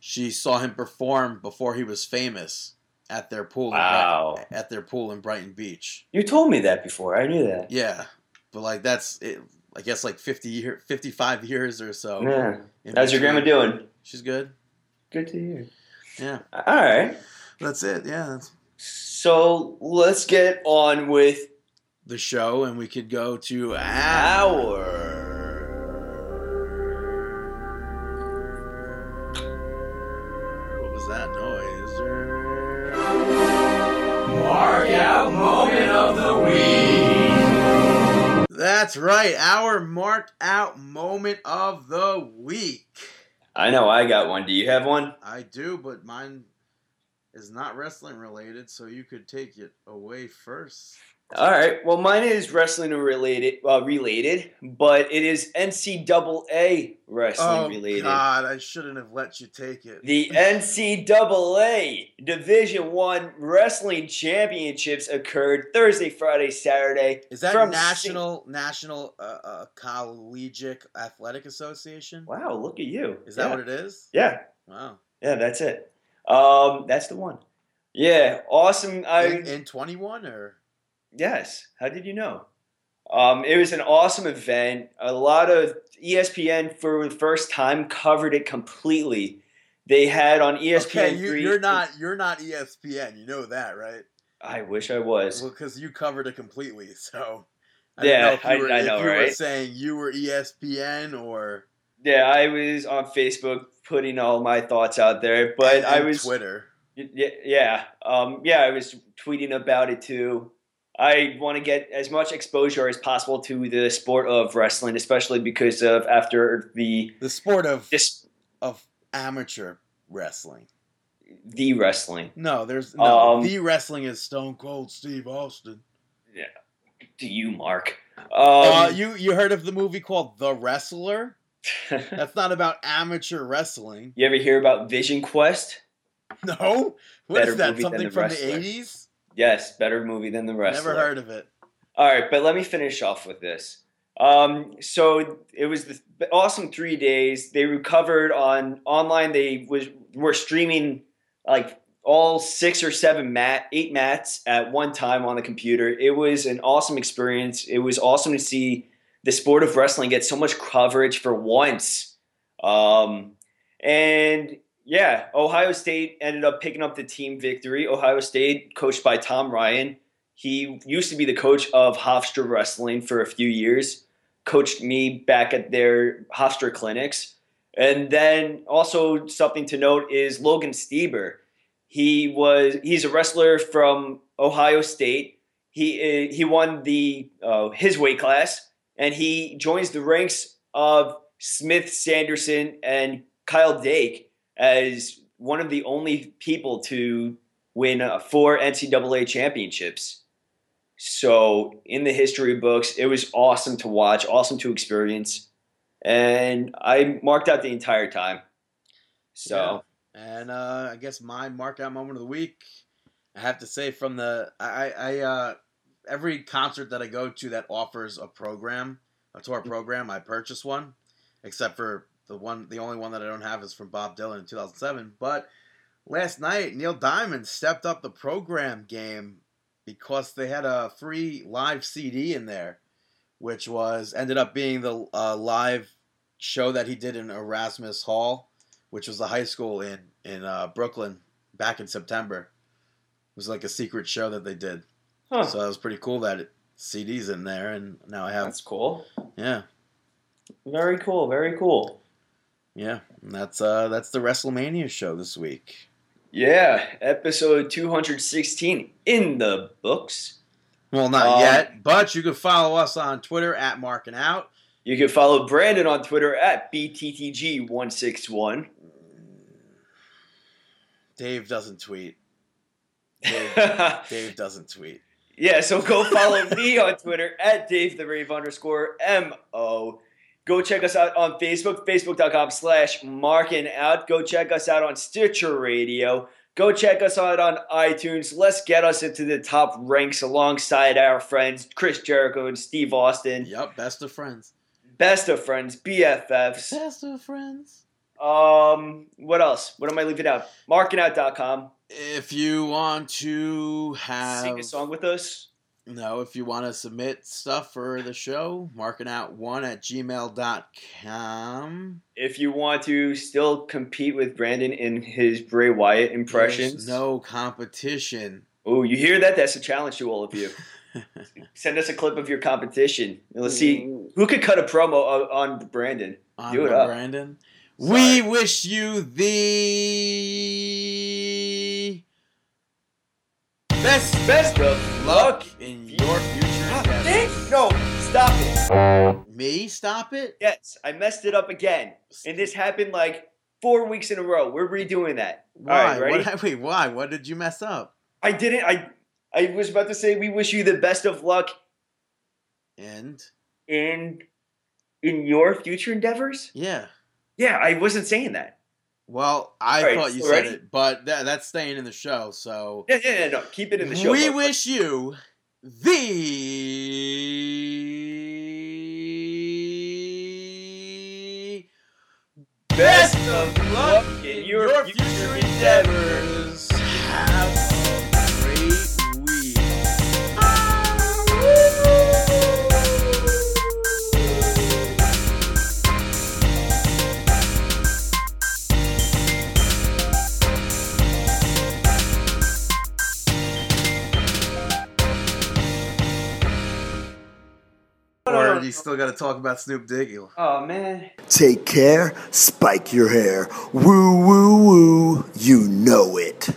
She saw him perform before he was famous at their pool. in Wow. At their pool in Brighton Beach. You told me that before. I knew that. Yeah, but like that's it. I guess like fifty year, fifty five years or so. Yeah. How's your grandma doing? She's good. Good to hear. Yeah, All right. that's it. Yeah, that's So let's get on with the show, and we could go to our. What was that noise? Mark out moment of the week. That's right, our marked out moment of the week. I know I got one. Do you have one? I do, but mine is not wrestling related, so you could take it away first. All right. Well, mine is wrestling related, uh, related, but it is NCAA wrestling related. Oh related. God, I shouldn't have let you take it. The NCAA Division One Wrestling Championships occurred Thursday, Friday, Saturday. Is that from National National uh, uh, Collegiate Athletic Association? Wow, look at you. Is that yeah. what it is? Yeah, Wow. yeah, that's it. Um, that's the one. Yeah, awesome. I in, in 21 or Yes. How did you know? Um, it was an awesome event. A lot of ESPN for the first time covered it completely. they had on ESPN Okay, you, you're not you're not ESPN. You know that, right? I wish I was. Well, because you covered it completely. So I Yeah, know if I- you were, I if know, you were right? saying you were ESPN or Yeah, I was on Facebook putting all my thoughts out there, but I was Twitter. Yeah, yeah, um, yeah. I was tweeting about it too. I want to get as much exposure as possible to the sport of wrestling, especially because of after the The sport of this of amateur wrestling. the wrestling. No, there's no. Um, the wrestling is Stone Cold Steve Austin. Yeah. Do you, Mark? uh, Um, you you heard of the movie called The Wrestler? That's not about amateur wrestling. you ever hear about Vision Quest? No, what Better is that? Something The from Wrestler. the eighties? Yes, better movie than the wrestler. Never heard of it. All right, but let me finish off with this. Um, so it was the awesome three days. They recovered on online. They was were streaming like all six or seven mat, eight mats at one time on the computer. It was an awesome experience. It was awesome to see the sport of wrestling get so much coverage for once. Um, and yeah, Ohio State ended up picking up the team victory. Ohio State, coached by Tom Ryan, he used to be the coach of Hofstra Wrestling for a few years, coached me back at their Hofstra clinics. And then also something to note is Logan Stieber. He was he's a wrestler from Ohio State. He he won the uh, his weight class and he joins the ranks of Smith Sanderson and Kyle Dake as one of the only people to win uh, four NCAA championships. So, in the history books, it was awesome to watch, awesome to experience, and I marked out the entire time. So, And uh, I guess my mark out moment of the week, I have to say from the I I uh, every concert that I go to that offers a program, a tour program, I purchase one, except for the one the only one that I don't have is from Bob Dylan in 2007. But last night Neil Diamond stepped up the program game because they had a free live CD in there, which was ended up being the uh, live show that he did in Erasmus Hall which was a high school in in uh, Brooklyn back in September. It was like a secret show that they did, huh, so that was pretty cool that it, CD's in there, and now I have that's cool. yeah Very cool. Very cool. Yeah. And that's uh that's the WrestleMania show this week. Yeah, episode 216 in the books. Well, not Um, yet, but you can follow us on Twitter at Markin' Out. You can follow Brandon on Twitter at BTTG161. Dave doesn't tweet. Dave, Dave doesn't tweet. Yeah, so go follow me on Twitter at Dave the Rave underscore M-O. Go check us out on Facebook, facebook.com slash marking out. Go check us out on Stitcher Radio. Go check us out on iTunes. Let's get us into the top ranks alongside our friends Chris Jericho and Steve Austin. Yep, best of friends. Best of friends, BFFs. Best of friends. Um, what else? What am I leaving out? Markingout.com. If you want to have Sing a song with us. No, if you want to submit stuff for the show, marking out one at gmail.com. If you want to still compete with Brandon in his Bray Wyatt impressions. There's no competition. Oh, you hear that? That's a challenge to all of you. Send us a clip of your competition. Let's see who could cut a promo on Brandon. On Do it up. Brandon. Sorry. We wish you the best Best of luck in your future. Endeavors. No, stop it. Me? Stop it? Yes, I messed it up again. And this happened like four weeks in a row. We're redoing that. Why? All right, ready? what, wait, why? What did you mess up? I didn't. I I was about to say we wish you the best of luck And in in your future endeavors. yeah. Yeah, I wasn't saying that. Well, I right, thought you so said ready? it, but that, that's staying in the show, so Yeah, yeah, yeah, no. Keep it in the show. we bro. wish you the best of luck in your, your future endeavors. Still got to talk about Snoop Diggy. Oh man. Take care, spike your hair. Woo, woo, woo. You know it.